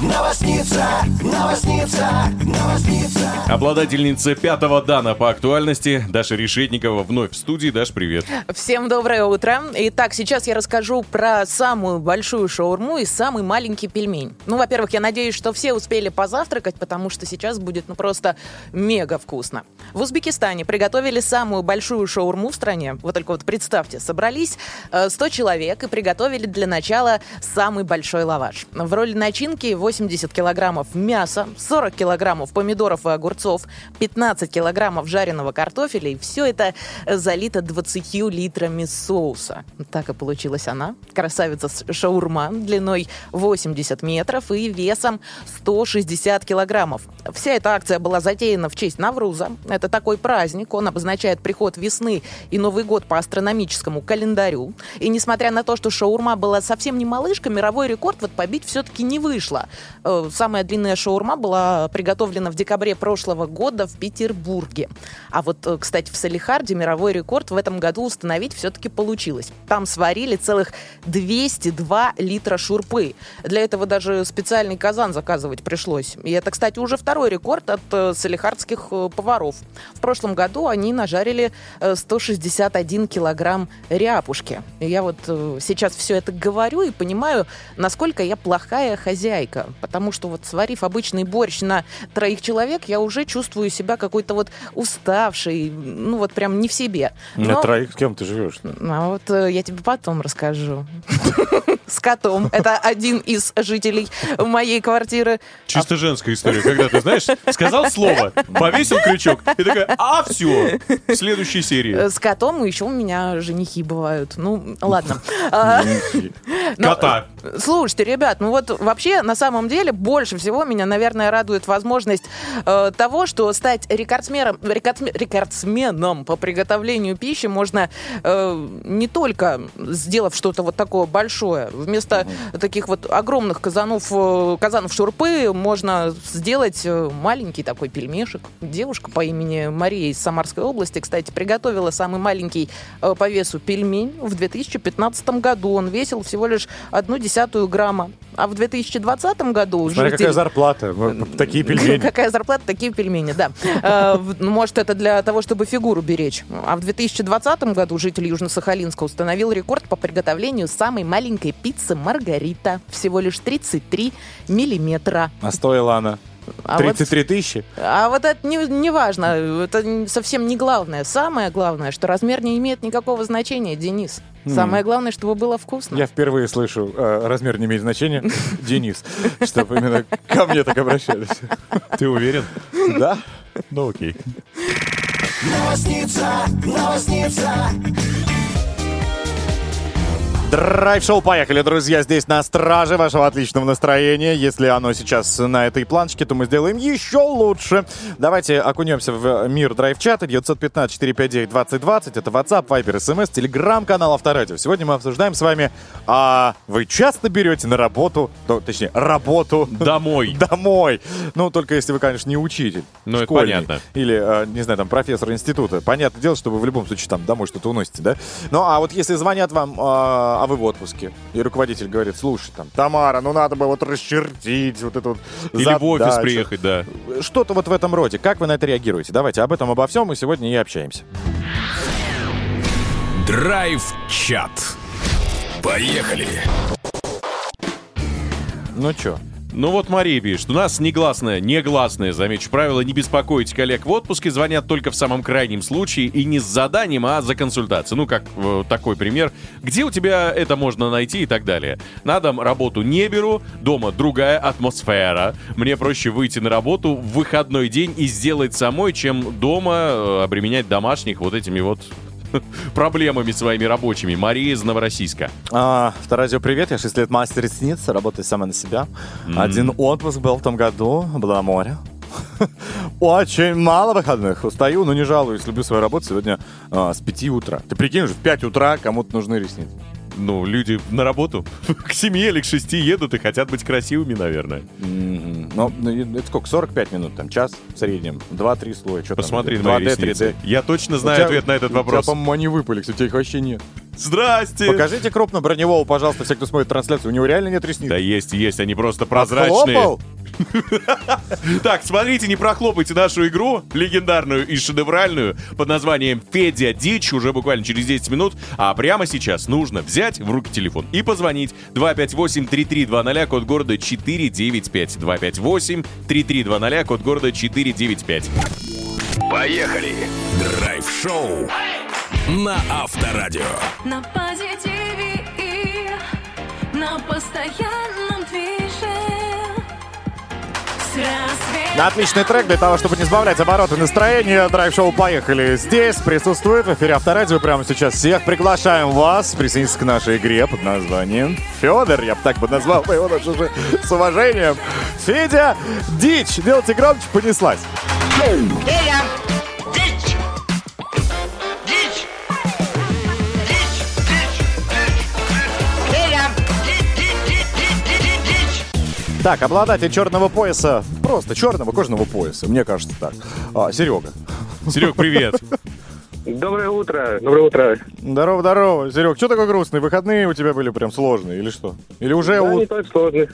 Новосница, новосница, новосница. Обладательница пятого дана по актуальности Даша Решетникова вновь в студии. Даш, привет. Всем доброе утро. Итак, сейчас я расскажу про самую большую шаурму и самый маленький пельмень. Ну, во-первых, я надеюсь, что все успели позавтракать, потому что сейчас будет ну просто мега вкусно. В Узбекистане приготовили самую большую шаурму в стране. Вот только вот представьте, собрались э, 100 человек и приготовили для начала самый большой лаваш. В роли начинки 80 килограммов мяса, 40 килограммов помидоров и огурцов, 15 килограммов жареного картофеля, и все это залито 20 литрами соуса. Так и получилась она. Красавица с- шаурма длиной 80 метров и весом 160 килограммов. Вся эта акция была затеяна в честь Навруза. Это такой праздник, он обозначает приход весны и Новый год по астрономическому календарю. И несмотря на то, что шаурма была совсем не малышка, мировой рекорд вот побить все-таки не вышло. Э, Самая длинная шаурма была приготовлена в декабре прошлого года в Петербурге. А вот, э, кстати, в Салихарде мировой рекорд в этом году установить все-таки получилось. Там сварили целых 202 литра шурпы. Для этого даже специальный казан заказывать пришлось. И это, кстати, уже второй рекорд от э, салихардских э, поваров. В прошлом году они нажарили э, 161 килограмм ряпушки. И я вот э, сейчас все это говорю и понимаю, насколько я плохая хозяйка. Потому что вот сварив обычный борщ на троих человек, я уже чувствую себя какой-то вот уставшей, ну вот прям не в себе. На Но- троих с кем ты живешь? а вот э, я тебе потом расскажу. С котом. Это один из жителей моей квартиры. Чисто женская история, когда ты, знаешь, сказал слово, повесил крючок, и такая, а, все, в следующей серии. Э, С котом еще у меня женихи бывают. Ну, ладно. Но, Кота. э, Слушайте, ребят, ну вот вообще на самом деле больше всего меня, наверное, радует возможность э, того, что стать рекордсменом, рекордсме- рекордсменом по приготовлению пищи можно э, не только сделав что-то вот такое большое. Вместо таких вот огромных казанов, э, казанов шурпы можно сделать э, маленький такой пельмешек. Девушка по имени Мария из Самарской области, кстати, приготовила самый маленький э, по весу пельмень в 2015 году. Он весил всего лишь одну десятую грамма. А в 2020 году Смотри, житель- какая зарплата. Такие пельмени. Какая зарплата, такие пельмени, да. Ну, Может, это для того, чтобы фигуру беречь. А в 2020 году житель Южно-Сахалинска установил рекорд по приготовлению самой маленькой пиццы «Маргарита». Всего лишь 33 миллиметра. А стоила она А вот- 33 тысячи? А вот это не, не важно, это совсем не главное. Самое главное, что размер не имеет никакого значения, Денис. Самое главное, чтобы было вкусно. Я впервые слышу, э, размер не имеет значения. Денис, чтобы именно ко мне так обращались. Ты уверен? Да? Ну окей. Новосница, новосница. Драйв-шоу, поехали, друзья, здесь на страже вашего отличного настроения. Если оно сейчас на этой планочке, то мы сделаем еще лучше. Давайте окунемся в мир драйв-чата. 915-459-2020. Это WhatsApp, Viber, SMS, телеграм-канал Авторадио. Сегодня мы обсуждаем с вами, а вы часто берете на работу, ну, точнее, работу Домой. домой. Ну, только если вы, конечно, не учитель. Ну, это понятно. Или, э, не знаю, там, профессор института. Понятное дело, что вы в любом случае там домой что-то уносите, да? Ну, а вот если звонят вам, э, а вы в отпуске, и руководитель говорит, слушай, там, Тамара, ну надо бы вот расчертить вот это вот Или в офис задачу». приехать, да. Что-то вот в этом роде. Как вы на это реагируете? Давайте об этом, обо всем мы сегодня и общаемся. Драйв-чат. Поехали. Ну чё? Ну вот Мария пишет, у нас негласное, негласное, замечу правило, не беспокоить коллег в отпуске, звонят только в самом крайнем случае и не с заданием, а за консультацией. Ну, как э, такой пример. Где у тебя это можно найти и так далее. На дом работу не беру, дома другая атмосфера. Мне проще выйти на работу в выходной день и сделать самой, чем дома э, обременять домашних вот этими вот проблемами своими рабочими. Мария из Новороссийска. А, Авторадио, привет. Я 6 лет мастер ресниц, работаю сама на себя. Один отпуск был в том году, было море. Очень мало выходных. Устаю, но не жалуюсь. Люблю свою работу сегодня а, с 5 утра. Ты прикинь, в 5 утра кому-то нужны ресницы. Ну, люди на работу к семье или к шести едут и хотят быть красивыми, наверное. Ну, ну, это сколько? 45 минут, там, час в среднем. 2-3 слоя. Что Посмотри там? на мои 2D, ресницы. 3D. Я точно знаю тебя- ответ на этот у тебя, вопрос. по-моему, они выпали, кстати, их вообще нет. Здрасте! Покажите крупно броневого, пожалуйста, все, кто смотрит трансляцию. У него реально нет ресниц. Да есть, есть, они просто прозрачные. Так, смотрите, не прохлопайте нашу игру, легендарную и шедевральную, под названием «Федя Дичь», уже буквально через 10 минут. А прямо сейчас нужно взять в руки телефон и позвонить 258-3320, код города 495. 258-3320, код города 495. Поехали. Драйв-шоу на Авторадио. На позитиве и на постоянном движе. С рассветом Отличный трек для того, чтобы не сбавлять обороты настроения. Драйв-шоу «Поехали» здесь присутствует в эфире Авторадио. Прямо сейчас всех приглашаем вас присоединиться к нашей игре под названием Федор. Я бы так бы назвал его даже уже с уважением. Федя, дичь. Делайте громче, понеслась. Федя, Так, обладатель черного пояса, просто черного кожаного пояса, мне кажется так. А, Серега. Серег, привет. Доброе утро. Доброе утро. Здорово, здорово. Серег, что такой грустный? Выходные у тебя были прям сложные или что? Или уже Да, у- не так сложный.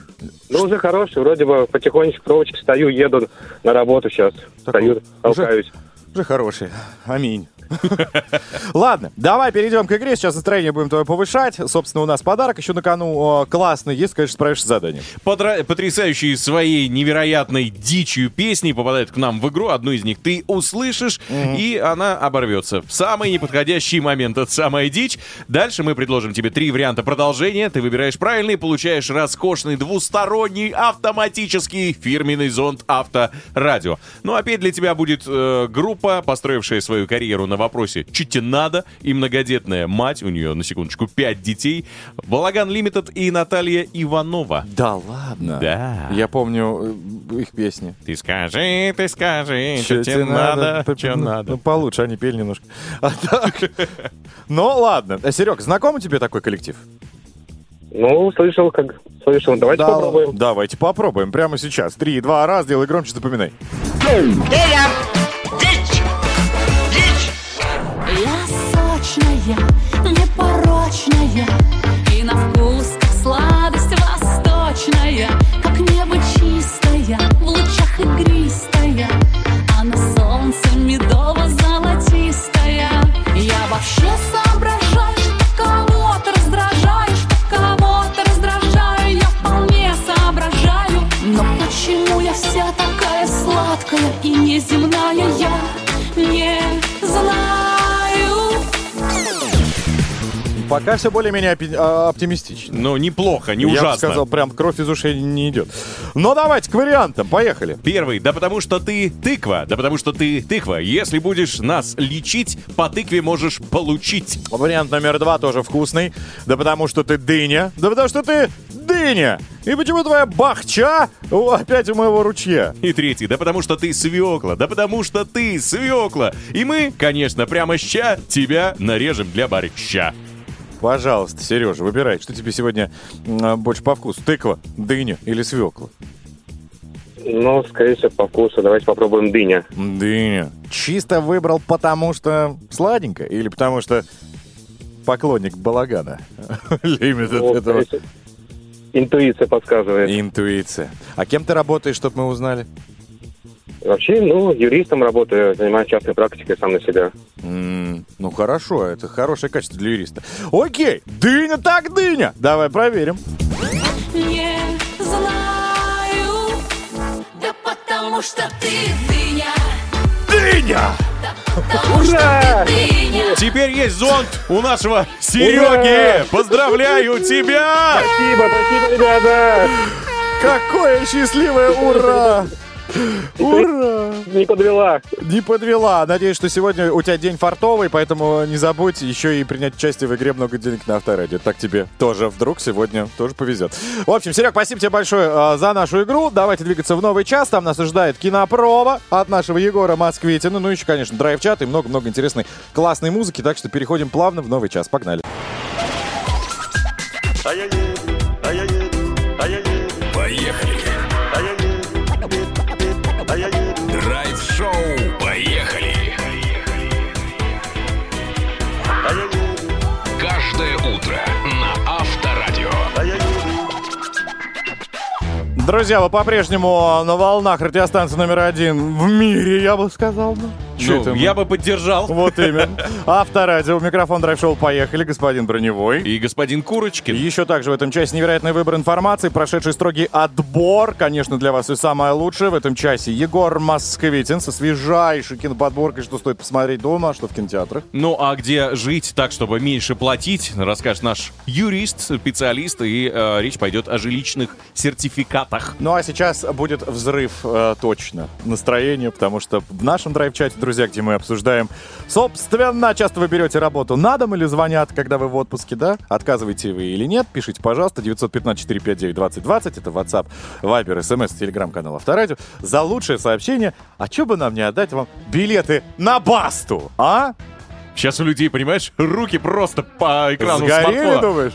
Ну, уже хороший. Вроде бы потихонечку кровочек стою, еду на работу сейчас. Стою, уже- толкаюсь. Уже хорошие. Аминь. Ладно, давай перейдем к игре. Сейчас настроение будем твое повышать. Собственно, у нас подарок еще на кону классный. Если, конечно, справишься с заданием. Подра- Потрясающие своей невероятной дичью песни попадают к нам в игру. Одну из них ты услышишь, и она оборвется в самый неподходящий момент. Это самая дичь. Дальше мы предложим тебе три варианта продолжения. Ты выбираешь правильный, получаешь роскошный двусторонний автоматический фирменный зонд Авторадио. Ну, опять для тебя будет э, группа, построившая свою карьеру на вопросе «Чуть тебе надо?» и многодетная мать, у нее, на секундочку, пять детей, Балаган Лимитед и Наталья Иванова. Да ладно? Да. Я помню э, их песни. Ты скажи, ты скажи, что тебе надо, П- что ну, надо. Ну, получше, они пели немножко. А так... Ну, ладно. Серег, знаком тебе такой коллектив? Ну, слышал, как... Слышал. Давайте Да, попробуем. Давайте попробуем прямо сейчас. Три, два, раз, делай громче, запоминай. Федя, непорочная Пока все более-менее а, оптимистично. Ну, неплохо, не Я бы ужасно. сказал, прям кровь из ушей не идет. Но давайте к вариантам, поехали. Первый, да потому что ты тыква, да потому что ты тыква. Если будешь нас лечить, по тыкве можешь получить. Вариант номер два тоже вкусный. Да потому что ты дыня. Да потому что ты дыня. И почему твоя бахча опять у моего ручья? И третий, да потому что ты свекла, да потому что ты свекла. И мы, конечно, прямо ща тебя нарежем для борща. Пожалуйста, Сережа, выбирай, что тебе сегодня м, больше по вкусу. Тыква, дыня или свекла? Ну, скорее всего, по вкусу. Давайте попробуем дыня. Дыня. Чисто выбрал потому что сладенько или потому что поклонник балагана? Любит Ну, этого. Интуиция подсказывает. Интуиция. А кем ты работаешь, чтобы мы узнали? Вообще, ну, юристом работаю, занимаюсь частной практикой сам на себя. М, ну хорошо, это хорошее качество для юриста. Окей, дыня так дыня. Давай проверим. Не знаю, да потому что ты дыня, Дыня! дыня. Теперь есть зонт у нашего Сереги. Поздравляю тебя! Спасибо, спасибо, ребята! Какое счастливое ура! Ура! Не подвела. Не подвела. Надеюсь, что сегодня у тебя день фартовый, поэтому не забудь еще и принять участие в игре «Много денег на авторадио». Так тебе тоже вдруг сегодня тоже повезет. В общем, Серег, спасибо тебе большое э, за нашу игру. Давайте двигаться в новый час. Там нас ожидает кинопроба от нашего Егора Москвитина. Ну, еще, конечно, драйв-чат и много-много интересной классной музыки. Так что переходим плавно в новый час. Погнали. Поехали. Друзья, вы по-прежнему на волнах радиостанции номер один в мире, я бы сказал. бы. Ну, это я бы поддержал. Вот именно. Авторадио, микрофон драйв-шоу «Поехали», господин Броневой. И господин Курочкин. Еще также в этом часе невероятный выбор информации, прошедший строгий отбор. Конечно, для вас все самое лучшее в этом часе. Егор Москвитин со свежайшей киноподборкой, что стоит посмотреть дома, а что в кинотеатрах. Ну а где жить так, чтобы меньше платить, расскажет наш юрист, специалист, и э, речь пойдет о жилищных сертификатах. Ну а сейчас будет взрыв э, точно настроения, потому что в нашем драйв-чате, друзья, где мы обсуждаем, собственно, часто вы берете работу на дом или звонят, когда вы в отпуске, да? Отказываете вы или нет? Пишите, пожалуйста, 915-459-2020, это WhatsApp, Viber, SMS, телеграм-канал Авторадио, за лучшее сообщение. А что бы нам не отдать вам билеты на Басту, а? Сейчас у людей, понимаешь, руки просто по экрану Сгорели, смартфона. думаешь?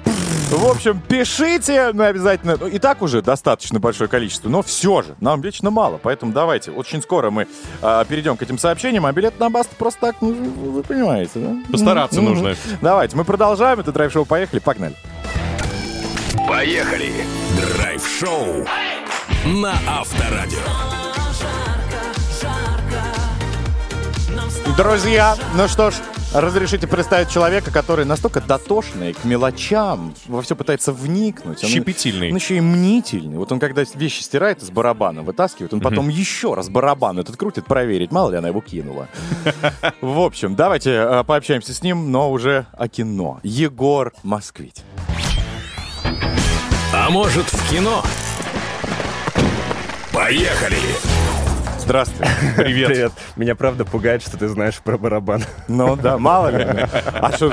В общем, пишите, мы обязательно... ну, И так уже достаточно большое количество, но все же, нам вечно мало. Поэтому давайте, очень скоро мы а, перейдем к этим сообщениям, а билет на Баст просто так, ну, вы понимаете, да? Постараться Мгм. нужно. Давайте, мы продолжаем, это драйв-шоу, поехали, погнали. Поехали. Драйв-шоу на Авторадио. Друзья, ну что ж, разрешите представить человека, который настолько дотошный к мелочам, во все пытается вникнуть. Он- Щепетильный. Он еще и мнительный. Вот он когда вещи стирает из барабана, вытаскивает, он потом еще раз барабан этот крутит, проверить, мало ли она его кинула. В общем, давайте э, пообщаемся с ним, но уже о кино. Егор Москвить. А может в кино? Поехали. Здравствуй. Привет. Привет. Меня правда пугает, что ты знаешь про барабан. Ну да, мало ли. А что...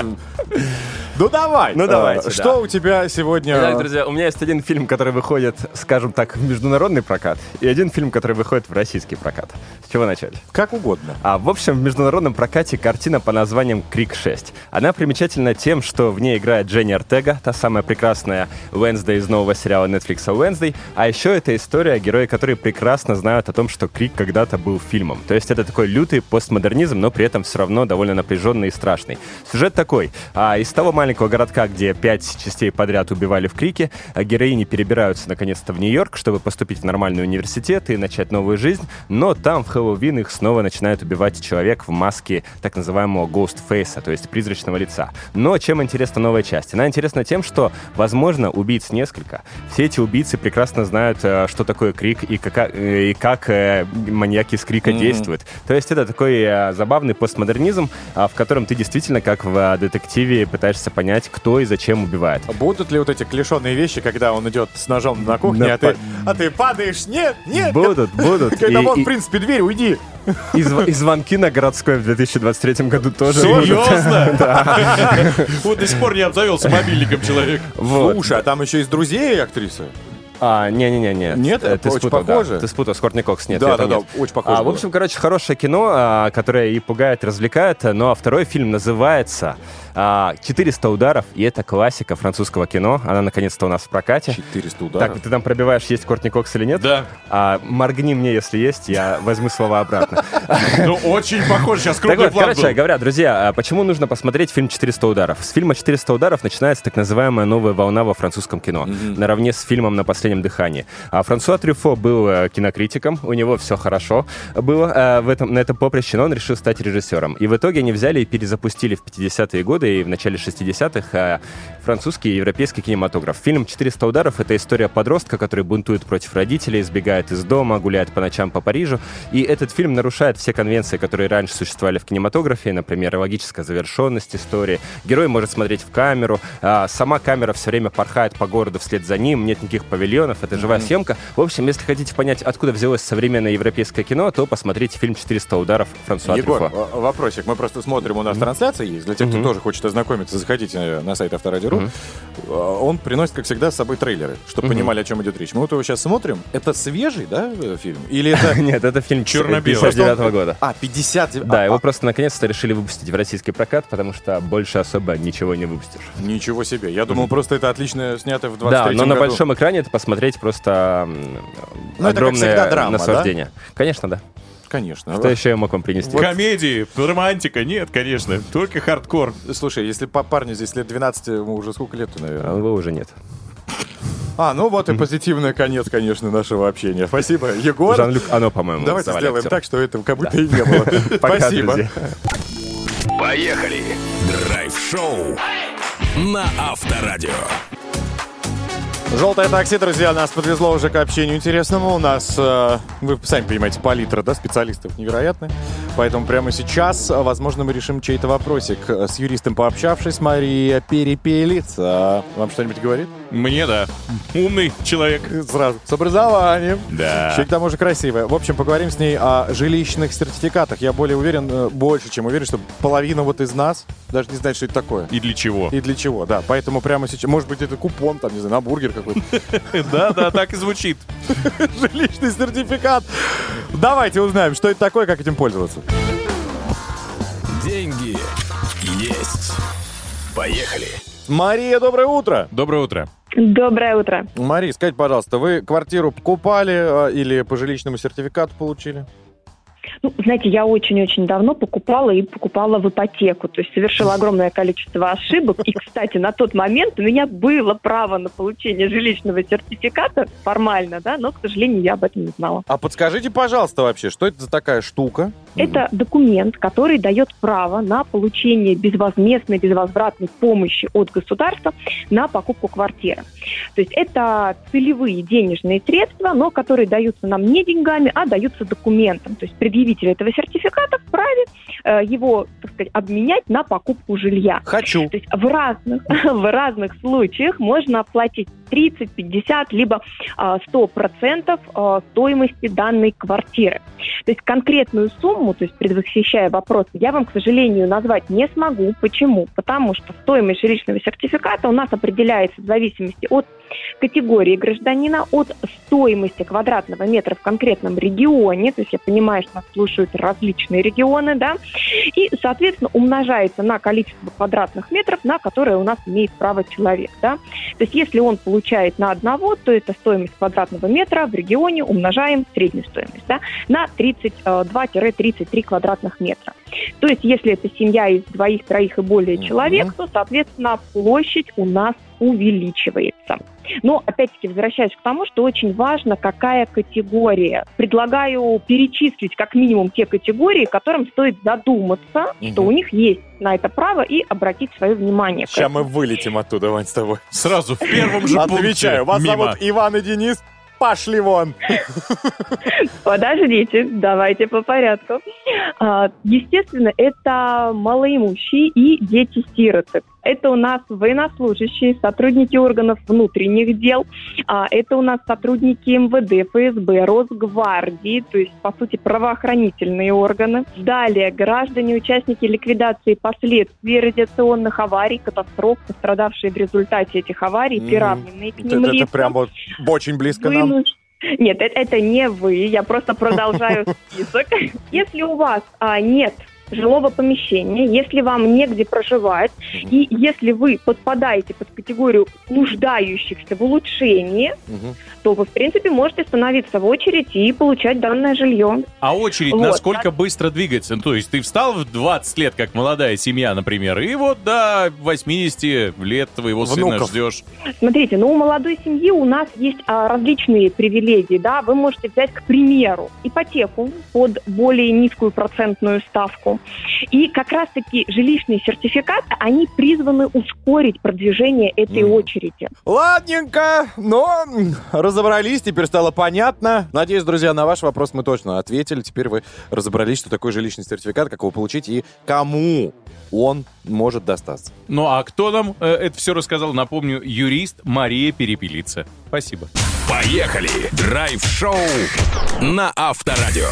Ну давай. Ну, давайте, Э, Что да. у тебя сегодня... Итак, друзья, у меня есть один фильм, который выходит, скажем так, в международный прокат, и один фильм, который выходит в российский прокат. С чего начать? Как угодно. А в общем, в международном прокате картина по названием «Крик 6». Она примечательна тем, что в ней играет Дженни Ортега, та самая прекрасная Уэнсдей из нового сериала Netflix Уэнсдей. А еще это история, герои которые прекрасно знают о том, что «Крик» когда-то был фильмом. То есть это такой лютый постмодернизм, но при этом все равно довольно напряженный и страшный. Сюжет такой. А, из того маленького городка, где пять частей подряд убивали в Крике, а, героини перебираются наконец-то в Нью-Йорк, чтобы поступить в нормальный университет и начать новую жизнь. Но там в Хэллоуин их снова начинает убивать человек в маске так называемого Ghostface, то есть призрачного лица. Но чем интересна новая часть? Она интересна тем, что, возможно, убийц несколько. Все эти убийцы прекрасно знают, э, что такое крик и, кака- э, и как э, маньяки из крика действуют. То есть это такой э, забавный постмодернизм, а, в котором ты действительно, как в э, детективе, пытаешься понять, кто и зачем убивает. Будут ли вот эти клешеные вещи, когда он идет с ножом на кухне, На а, ты, а ты падаешь? Нет, нет. Будут, будут. Когда вон, в принципе, дверь, уйди. И, зв- и звонки на городской в 2023 году тоже. Серьезно? Вот до сих пор не обзавелся мобильником человек. Слушай, а там еще из друзей актриса? А, не-не-не. Нет? Э, ты Очень спутал, да. похоже. Ты спутал, с Кортни Кокс нет. Да, да, нет. да, очень похоже А, в общем, короче, хорошее кино, а, которое и пугает, и развлекает. Ну, а второй фильм называется а, «400 ударов», и это классика французского кино. Она, наконец-то, у нас в прокате. 400 ударов. Так, ты там пробиваешь, есть Кортни Кокс или нет? Да. А, моргни мне, если есть, я возьму слова обратно. Ну, очень похоже. Сейчас Так крупный вот, план короче говоря, друзья, а почему нужно посмотреть фильм «400 ударов»? С фильма «400 ударов» начинается так называемая новая волна во французском кино, наравне с фильмом «На последнем дыхании». А Франсуа Трюфо был э, кинокритиком, у него все хорошо было э, в этом, на этом поприще, но он решил стать режиссером. И в итоге они взяли и перезапустили в 50-е годы и в начале 60-х э, французский и европейский кинематограф. Фильм «400 ударов» — это история подростка, который бунтует против родителей, сбегает из дома, гуляет по ночам по Парижу. И этот фильм нарушает все конвенции, которые раньше существовали в кинематографе, например, логическая завершенность истории. Герой может смотреть в камеру, а сама камера все время порхает по городу вслед за ним, нет никаких павильонов, это живая съемка. В общем, если хотите понять, откуда взялось современное европейское кино, то посмотрите фильм «400 ударов» Франсуа Егор, Трюфо. вопросик. Мы просто смотрим, у нас трансляция есть. Для тех, кто Мгм. тоже хочет ознакомиться, заходите на сайт Авторадио.ру. Э, Он приносит, как всегда, с собой трейлеры, чтобы Мгм. понимали, о чем идет речь. Мы вот его сейчас смотрим. Это свежий, да, э, фильм? Или это... Нет, это фильм Черно-белый. 59 года. А, 50... Да, а, его а, просто наконец-то решили выпустить в российский прокат, потому что больше особо ничего не выпустишь. Ничего себе. Я думал, просто это отлично снято в 23 Да, но на большом экране это посмотреть просто Ну, это, как огромное всегда, драма, наслаждение. Конечно, да. Конечно. Что еще я мог вам принести? Комедии, романтика, нет, конечно. Только хардкор. Слушай, если по парню здесь лет 12, ему уже сколько лет, А наверное? Его уже нет. А, ну вот и позитивный конец, конечно, нашего общения. Спасибо, Егор. Жан-Люк Оно, по-моему, Давайте сделаем актера. так, что этого как будто и не было. Спасибо. Поехали! Драйв-шоу на Авторадио. Желтое такси, друзья, нас подвезло уже к общению интересному. У нас, э, вы сами понимаете, палитра, да, специалистов невероятная. Поэтому прямо сейчас, э, возможно, мы решим чей-то вопросик. Э, С юристом пообщавшись, Мария Перепелица. Вам что-нибудь говорит? Мне, да. Умный человек. Сразу. С образованием. Да. Еще к тому же красивая. В общем, поговорим с ней о жилищных сертификатах. Я более уверен, э, больше, чем уверен, что половина вот из нас даже не знает, что это такое. И для чего? И для чего, да. Поэтому прямо сейчас, может быть, это купон, там, не знаю, на бургер какой-то. Да, да, так и звучит. Жилищный сертификат. Давайте узнаем, что это такое, как этим пользоваться. Деньги есть. Поехали! Мария, доброе утро. Доброе утро. Доброе утро. Мария, скажите, пожалуйста, вы квартиру покупали э, или по жилищному сертификату получили? Ну, знаете, я очень-очень давно покупала и покупала в ипотеку. То есть совершила огромное количество ошибок. И, кстати, на тот момент у меня было право на получение жилищного сертификата формально, да, но, к сожалению, я об этом не знала. А подскажите, пожалуйста, вообще, что это за такая штука? Это документ, который дает право на получение безвозмездной, безвозвратной помощи от государства на покупку квартиры. То есть это целевые денежные средства, но которые даются нам не деньгами, а даются документом. То есть предъявитель этого сертификата вправе э, его, так сказать, обменять на покупку жилья. Хочу. То есть в разных, в разных случаях можно оплатить 30, 50, либо а, 100% а, стоимости данной квартиры. То есть конкретную сумму, то есть предвосхищая вопрос, я вам, к сожалению, назвать не смогу. Почему? Потому что стоимость жилищного сертификата у нас определяется в зависимости от категории гражданина, от стоимости квадратного метра в конкретном регионе, то есть я понимаю, что нас слушают различные регионы, да, и, соответственно, умножается на количество квадратных метров, на которые у нас имеет право человек, да. То есть если он получает на одного, то это стоимость квадратного метра в регионе умножаем среднюю стоимость, да, на 32-33 квадратных метра. То есть если это семья из двоих, троих и более человек, то, соответственно, площадь у нас увеличивается. Но, опять-таки, возвращаясь к тому, что очень важно, какая категория. Предлагаю перечислить как минимум те категории, которым стоит задуматься, что у них есть на это право и обратить свое внимание. Сейчас мы вылетим оттуда, Вань, с тобой. Сразу, в первом же пункте. Отвечаю, вас Мимо. зовут Иван и Денис. Пошли вон. Подождите, давайте по порядку. А, Естественно, это малоимущие и дети-сироты. Это у нас военнослужащие, сотрудники органов внутренних дел, а, это у нас сотрудники МВД, ФСБ, Росгвардии, то есть, по сути, правоохранительные органы. Далее, граждане, участники ликвидации последствий радиационных аварий, катастроф, пострадавшие в результате этих аварий, Мгм. приравненные к Это, ним это лица. прям вот очень близко нам. Вынужд- Нет, это, это не вы, я просто продолжаю список. Если у вас а, нет жилого помещения, если вам негде проживать, и если вы подпадаете под категорию нуждающихся в улучшении, Мгм. то вы, в принципе, можете становиться в очередь и получать данное жилье. А очередь Вот. насколько быстро двигается? Ну, то есть ты встал в 20 лет, как молодая семья, например, и вот до 80 лет твоего сына Внуков. ждешь. Смотрите, ну у молодой семьи у нас есть а, различные привилегии, да, вы можете взять, к примеру, ипотеку под более низкую процентную ставку. И как раз-таки жилищные сертификаты, они призваны ускорить продвижение этой Мгм. очереди. Ладненько, но разобрались, теперь стало понятно. Надеюсь, друзья, на ваш вопрос мы точно ответили. Теперь вы разобрались, что такое жилищный сертификат, как его получить и кому он может достаться. Ну а кто нам э, это все рассказал? Напомню, юрист Мария Перепелица. Спасибо. Поехали! Драйв-шоу на Авторадио.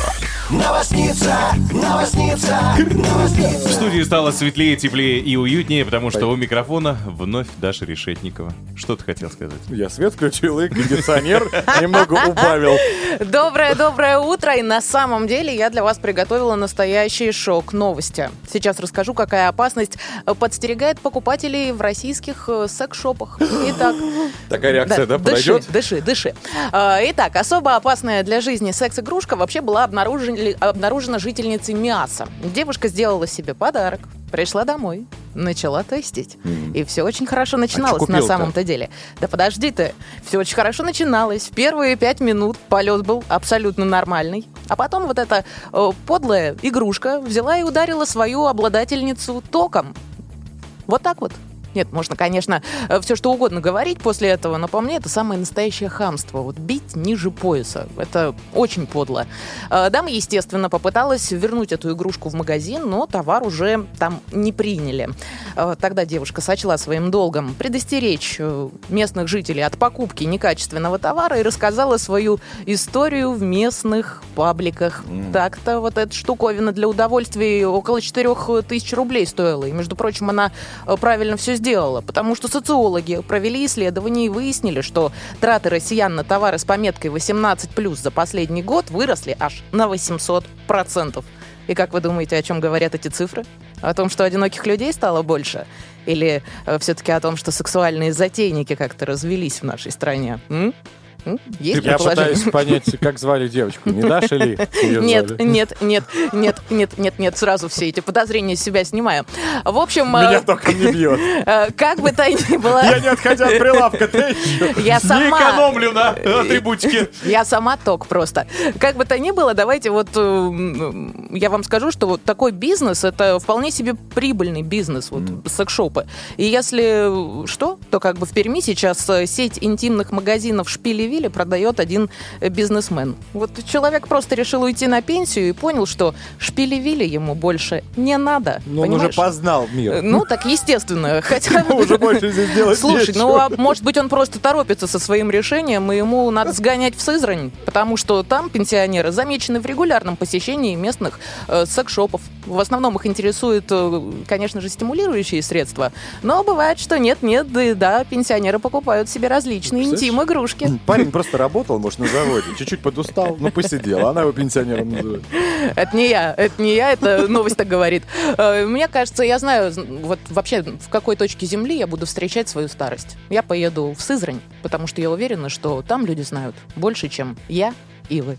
В студии стало светлее, теплее и уютнее, потому что у микрофона вновь Даша Решетникова. Что ты хотел сказать? Я свет включил и кондиционер немного убавил. Доброе-доброе утро. И на самом деле я для вас приготовила настоящий шок новости. Сейчас расскажу, какая опасность э, подстерегает покупателей в российских э, секс-шопах. Итак, Такая реакция, да, дыши, подойдет? дыши, дыши. А, Итак, особо опасная для жизни секс-игрушка вообще была обнаружен- обнаружена жительницей Миаса. Девушка сделала себе подарок, пришла домой, начала тестить. И все очень хорошо начиналось на купил-то? самом-то деле. Да подожди ты, все очень хорошо начиналось. В первые пять минут полет был абсолютно нормальный. А потом вот эта э, подлая игрушка взяла и ударила свою обладательницу током. Вот так вот. Нет, можно, конечно, все что угодно говорить после этого, но по мне это самое настоящее хамство. Вот бить ниже пояса. Это очень подло. Э, Дама, естественно, попыталась вернуть эту игрушку в магазин, но товар уже там не приняли. Э, Тогда девушка сочла своим долгом предостеречь э, местных жителей от покупки некачественного товара и рассказала свою историю в местных пабликах. Так-то вот эта штуковина для удовольствия около 4 тысяч рублей стоила. И, между прочим, она э, правильно все сделала, потому что социологи провели исследование и выяснили, что траты россиян на товары с пометкой 18+, за последний год выросли аж на 800%. И как вы думаете, о чем говорят эти цифры? О том, что одиноких людей стало больше? Или все-таки о том, что сексуальные затейники как-то развелись в нашей стране? М? М? Есть Я пытаюсь понять, как звали девочку. Не Даша ли? Нет, нет, нет, нет, нет, нет, нет, сразу все эти подозрения с себя снимаю. В общем, Меня э, током не бьет. э, как бы то ни было... Я не отходя от прилавка, ты. Я Не сама... экономлю на атрибутике. Я сама ток просто. Как бы то ни было, давайте вот э, я вам скажу, что вот такой бизнес это вполне себе прибыльный бизнес, вот секс-шопы. И если что, то как бы в Перми сейчас сеть интимных магазинов Шпили-Вилли продает один э, бизнесмен. Вот человек просто решил уйти на пенсию и понял, что Шпили-Вилли ему больше не надо. Ну, он уже понимаешь? познал Э, мир. Ну, так естественно. Хотя уже больше здесь делать Слушай, ну а может быть он просто торопится со своим решением, и ему надо сгонять в Сызрань, потому что там пенсионеры замечены в регулярном посещении местных э, секс-шопов. В основном их интересуют, э, конечно же, стимулирующие средства, но бывает, что нет-нет, да, да, пенсионеры покупают себе различные Представляешь? интим-игрушки. Парень просто работал, может, на заводе, чуть-чуть подустал, но посидел. Она его пенсионером называет. Это не я, это не я, это новость так говорит. Э, Мне кажется, я знаю, вот вообще в какой точке земли я буду встречать свою старость. Я поеду в Сызрань, потому что я уверена, что там люди знают больше, чем я и вы.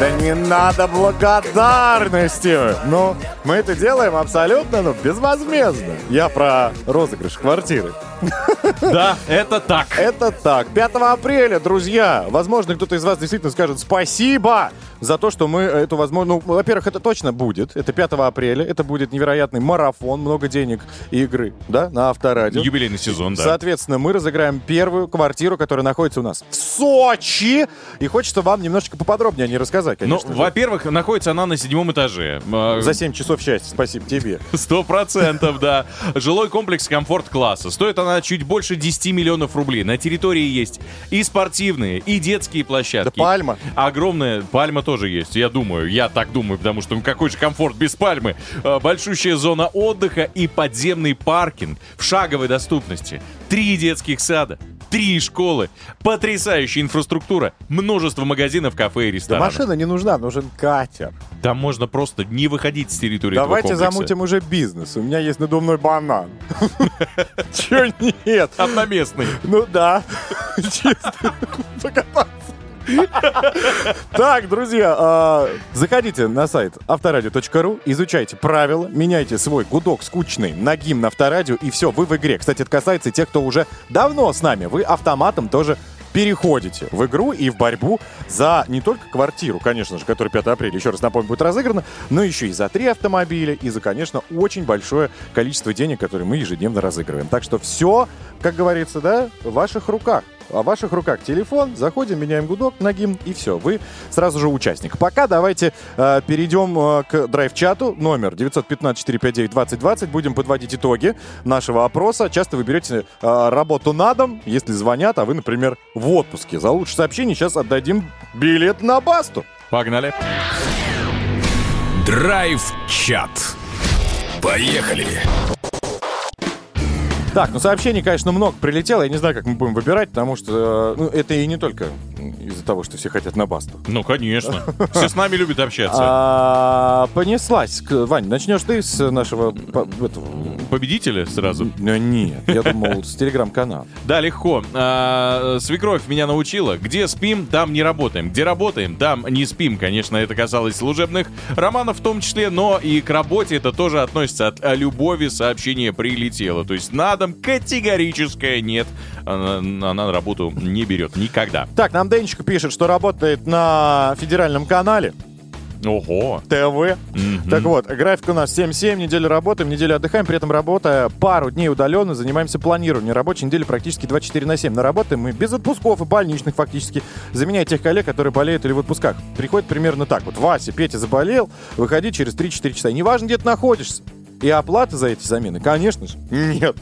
Да не надо благодарности! Ну, мы это делаем абсолютно, ну, безвозмездно. Я про розыгрыш квартиры. Да, это так. Это так. 5 апреля, друзья, возможно, кто-то из вас действительно скажет спасибо за то, что мы эту возможно... Ну, во-первых, это точно будет. Это 5 апреля. Это будет невероятный марафон, много денег и игры, да, на авторадио. Юбилейный сезон, да. Соответственно, мы разыграем первую квартиру, которая находится у нас в Сочи. И хочется вам немножечко поподробнее о ней рассказать. сказать, Ну, конечно. же. во-первых, находится она на седьмом этаже. А, За 7 часов счастья, спасибо тебе. Сто процентов, да. Жилой комплекс комфорт-класса. Стоит она чуть больше 10 миллионов рублей. На территории есть и спортивные, и детские площадки. Да пальма. Огромная пальма тоже есть, я думаю. Я так думаю, потому что ну, какой же комфорт без пальмы. А, Большущая зона отдыха и подземный паркинг в шаговой доступности. Три детских сада, три школы, потрясающая инфраструктура, множество магазинов, кафе и Да ресторанов. машина не нужна, нужен катер. Там можно просто не выходить с территории этого Давайте комплекса. замутим уже бизнес. У меня есть надувной банан. Чё нет? Одноместный. Ну да. Чисто покататься. Так, друзья, а, заходите на сайт авторадио.ру, изучайте правила, меняйте свой гудок скучный на гимн авторадио, и все, вы в игре. Кстати, это касается и тех, кто уже давно с нами. Вы автоматом тоже переходите в игру и в борьбу за не только квартиру, конечно же, которая 5 апреля, еще раз напомню, будет разыграна, но еще и за три автомобиля, и за, конечно, очень большое количество денег, которые мы ежедневно разыгрываем. Так что все, как говорится, да, в ваших руках. В ваших руках телефон, заходим, меняем гудок на гимн, и все, вы сразу же участник. Пока давайте э, перейдем э, к драйв-чату, номер 915-459-2020, будем подводить итоги нашего опроса. Часто вы берете э, работу на дом, если звонят, а вы, например, в отпуске. За лучшее сообщение сейчас отдадим билет на басту. Погнали. Драйв-чат. Поехали. Так, ну сообщений, конечно, много прилетело. Я не знаю, как мы будем выбирать, потому что э, ну, это и не только из-за того, что все хотят на басту. Ну, конечно. Все с нами любят общаться. А, понеслась. Вань, начнешь ты с нашего по- этого? Победители сразу. Ну, Нет, я думал, с телеграм-канала. Да, легко. А, свекровь меня научила. Где спим, там не работаем. Где работаем, там не спим. Конечно, это касалось служебных романов в том числе, но и к работе это тоже относится. От а, любови сообщение прилетело. То есть на дом категорическое нет. Она, она на работу не берет никогда. Так, нам Денечка пишет, что работает на федеральном канале Ого. ТВ. Мгм. Так вот, график у нас 7-7, неделю работаем, неделю отдыхаем, при этом работая пару дней удаленно, занимаемся планированием. Рабочая неделя практически 24 на 7. Но работаем мы без отпусков и больничных фактически, заменяя тех коллег, которые болеют или в отпусках. Приходит примерно так. Вот Вася, Петя заболел, выходи через 3-4 часа. Неважно, где ты находишься. И оплата за эти замены, конечно же, нет.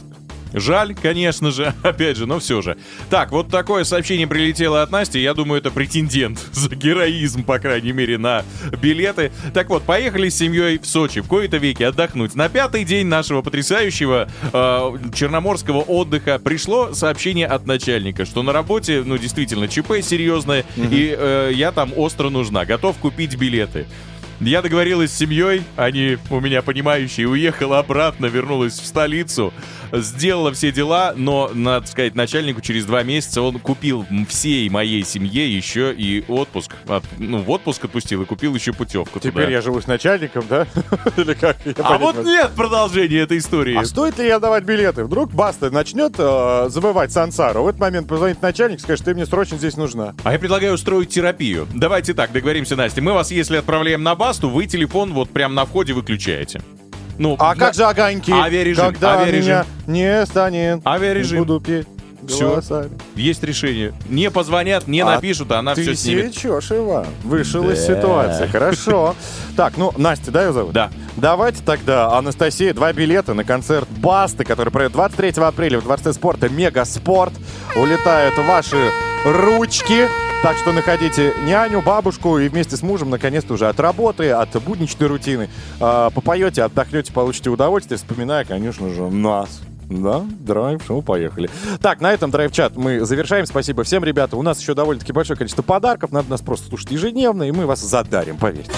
Жаль, конечно же, опять же, но все же. Так, вот такое сообщение прилетело от Насти. Я думаю, это претендент за героизм, по крайней мере, на билеты. Так вот, поехали с семьей в Сочи в кои-то веки отдохнуть. На пятый день нашего потрясающего э, черноморского отдыха пришло сообщение от начальника, что на работе, ну, действительно, ЧП серьезное, и э, я там остро нужна, готов купить билеты. Я договорилась с семьей, они у меня понимающие, уехала обратно, вернулась в столицу, сделала все дела, но, надо сказать, начальнику через два месяца он купил всей моей семье еще и отпуск. От- ну, в отпуск отпустил и купил еще путевку Теперь туда. я живу с начальником, да? Или как? Я А вот нет продолжения этой истории. А стоит ли я давать билеты? Вдруг Баста начнет э, забывать сансару. В этот момент позвонит начальник, скажет, ты мне срочно здесь нужна. А я предлагаю устроить терапию. Давайте так, договоримся, Настя. Мы вас, если отправляем на басту, вы телефон вот прям на входе выключаете. Ну, А на- как же огоньки? Авиарежим, Когда авиарежим. меня не станет, Авиарежим. буду петь голосами. Есть решение. Не позвонят, не А напишут, а она Ты все снимет. сечешь, Иван. Вышел из ситуации. Хорошо. Так, ну, Настя, да, ее зовут? Да. Давайте тогда, Анастасия, два билета на концерт Басты, который пройдет 23 апреля в Дворце спорта Мега Спорт. Улетают ваши ручки. Так что находите няню, бабушку и вместе с мужем наконец-то уже от работы, от будничной рутины а, попоете, отдохнете, получите удовольствие, вспоминая, конечно же, нас. Да, драйв-шоу, поехали. Так, на этом драйв-чат мы завершаем. Спасибо всем, ребята. У нас еще довольно-таки большое количество подарков. Надо нас просто слушать ежедневно, и мы вас задарим, поверьте.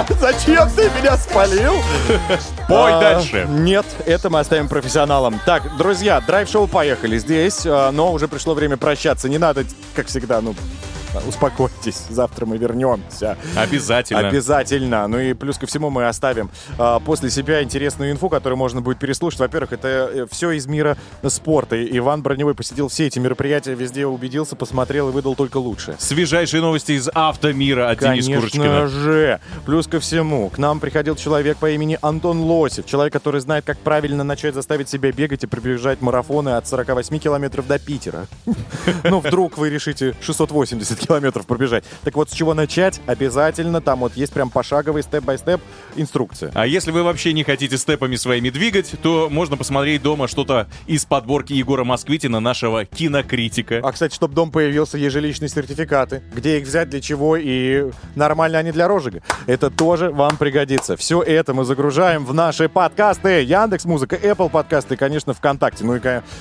Зачем ты меня спалил? Пой А, дальше. Нет, это мы оставим профессионалам. Так, друзья, драйв-шоу поехали здесь, а, но уже пришло время прощаться. Не надо, как всегда, ну, успокойтесь. Завтра мы вернемся. Обязательно. Обязательно. Ну и плюс ко всему мы оставим а, после себя интересную инфу, которую можно будет переслушать. Во-первых, это все из мира спорта. И Иван Броневой посетил все эти мероприятия, везде убедился, посмотрел и выдал только лучшее. Свежайшие новости из автомира от Дениса Конечно Курочкина. же. Плюс ко всему, к нам приходил человек по имени Антон Лосев. Человек, который знает, как правильно начать заставить себя бегать и приближать марафоны от 48 километров до Питера. Ну, вдруг вы решите 680 километров пробежать. Так вот, с чего начать? Обязательно там вот есть прям пошаговый степ-бай-степ инструкция. А если вы вообще не хотите степами своими двигать, то можно посмотреть дома что-то из подборки Егора Москвитина, нашего кинокритика. А, кстати, чтобы дом появился, ежеличные сертификаты. Где их взять, для чего и нормально они для розжига. Это тоже вам пригодится. Все это мы загружаем в наши подкасты. Яндекс Музыка, Apple подкасты и, конечно, ВКонтакте. Ну и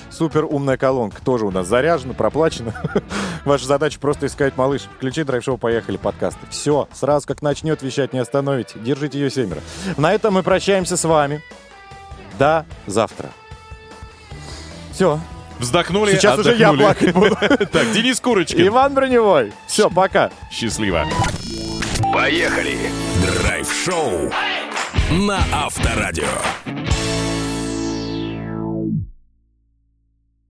супер умная колонка тоже у нас заряжена, проплачена. Ваша задача просто искать малыш. Включи драйв-шоу, поехали, подкасты. Все, сразу как начнет вещать, не остановите. Держите ее семеро. На этом мы прощаемся с вами. До завтра. Все. Вздохнули, Сейчас уже я отдохнули. плакать буду. Так, Денис Курочкин. Иван Броневой. Все, пока. Счастливо. Поехали! Драйв-шоу на Авторадио.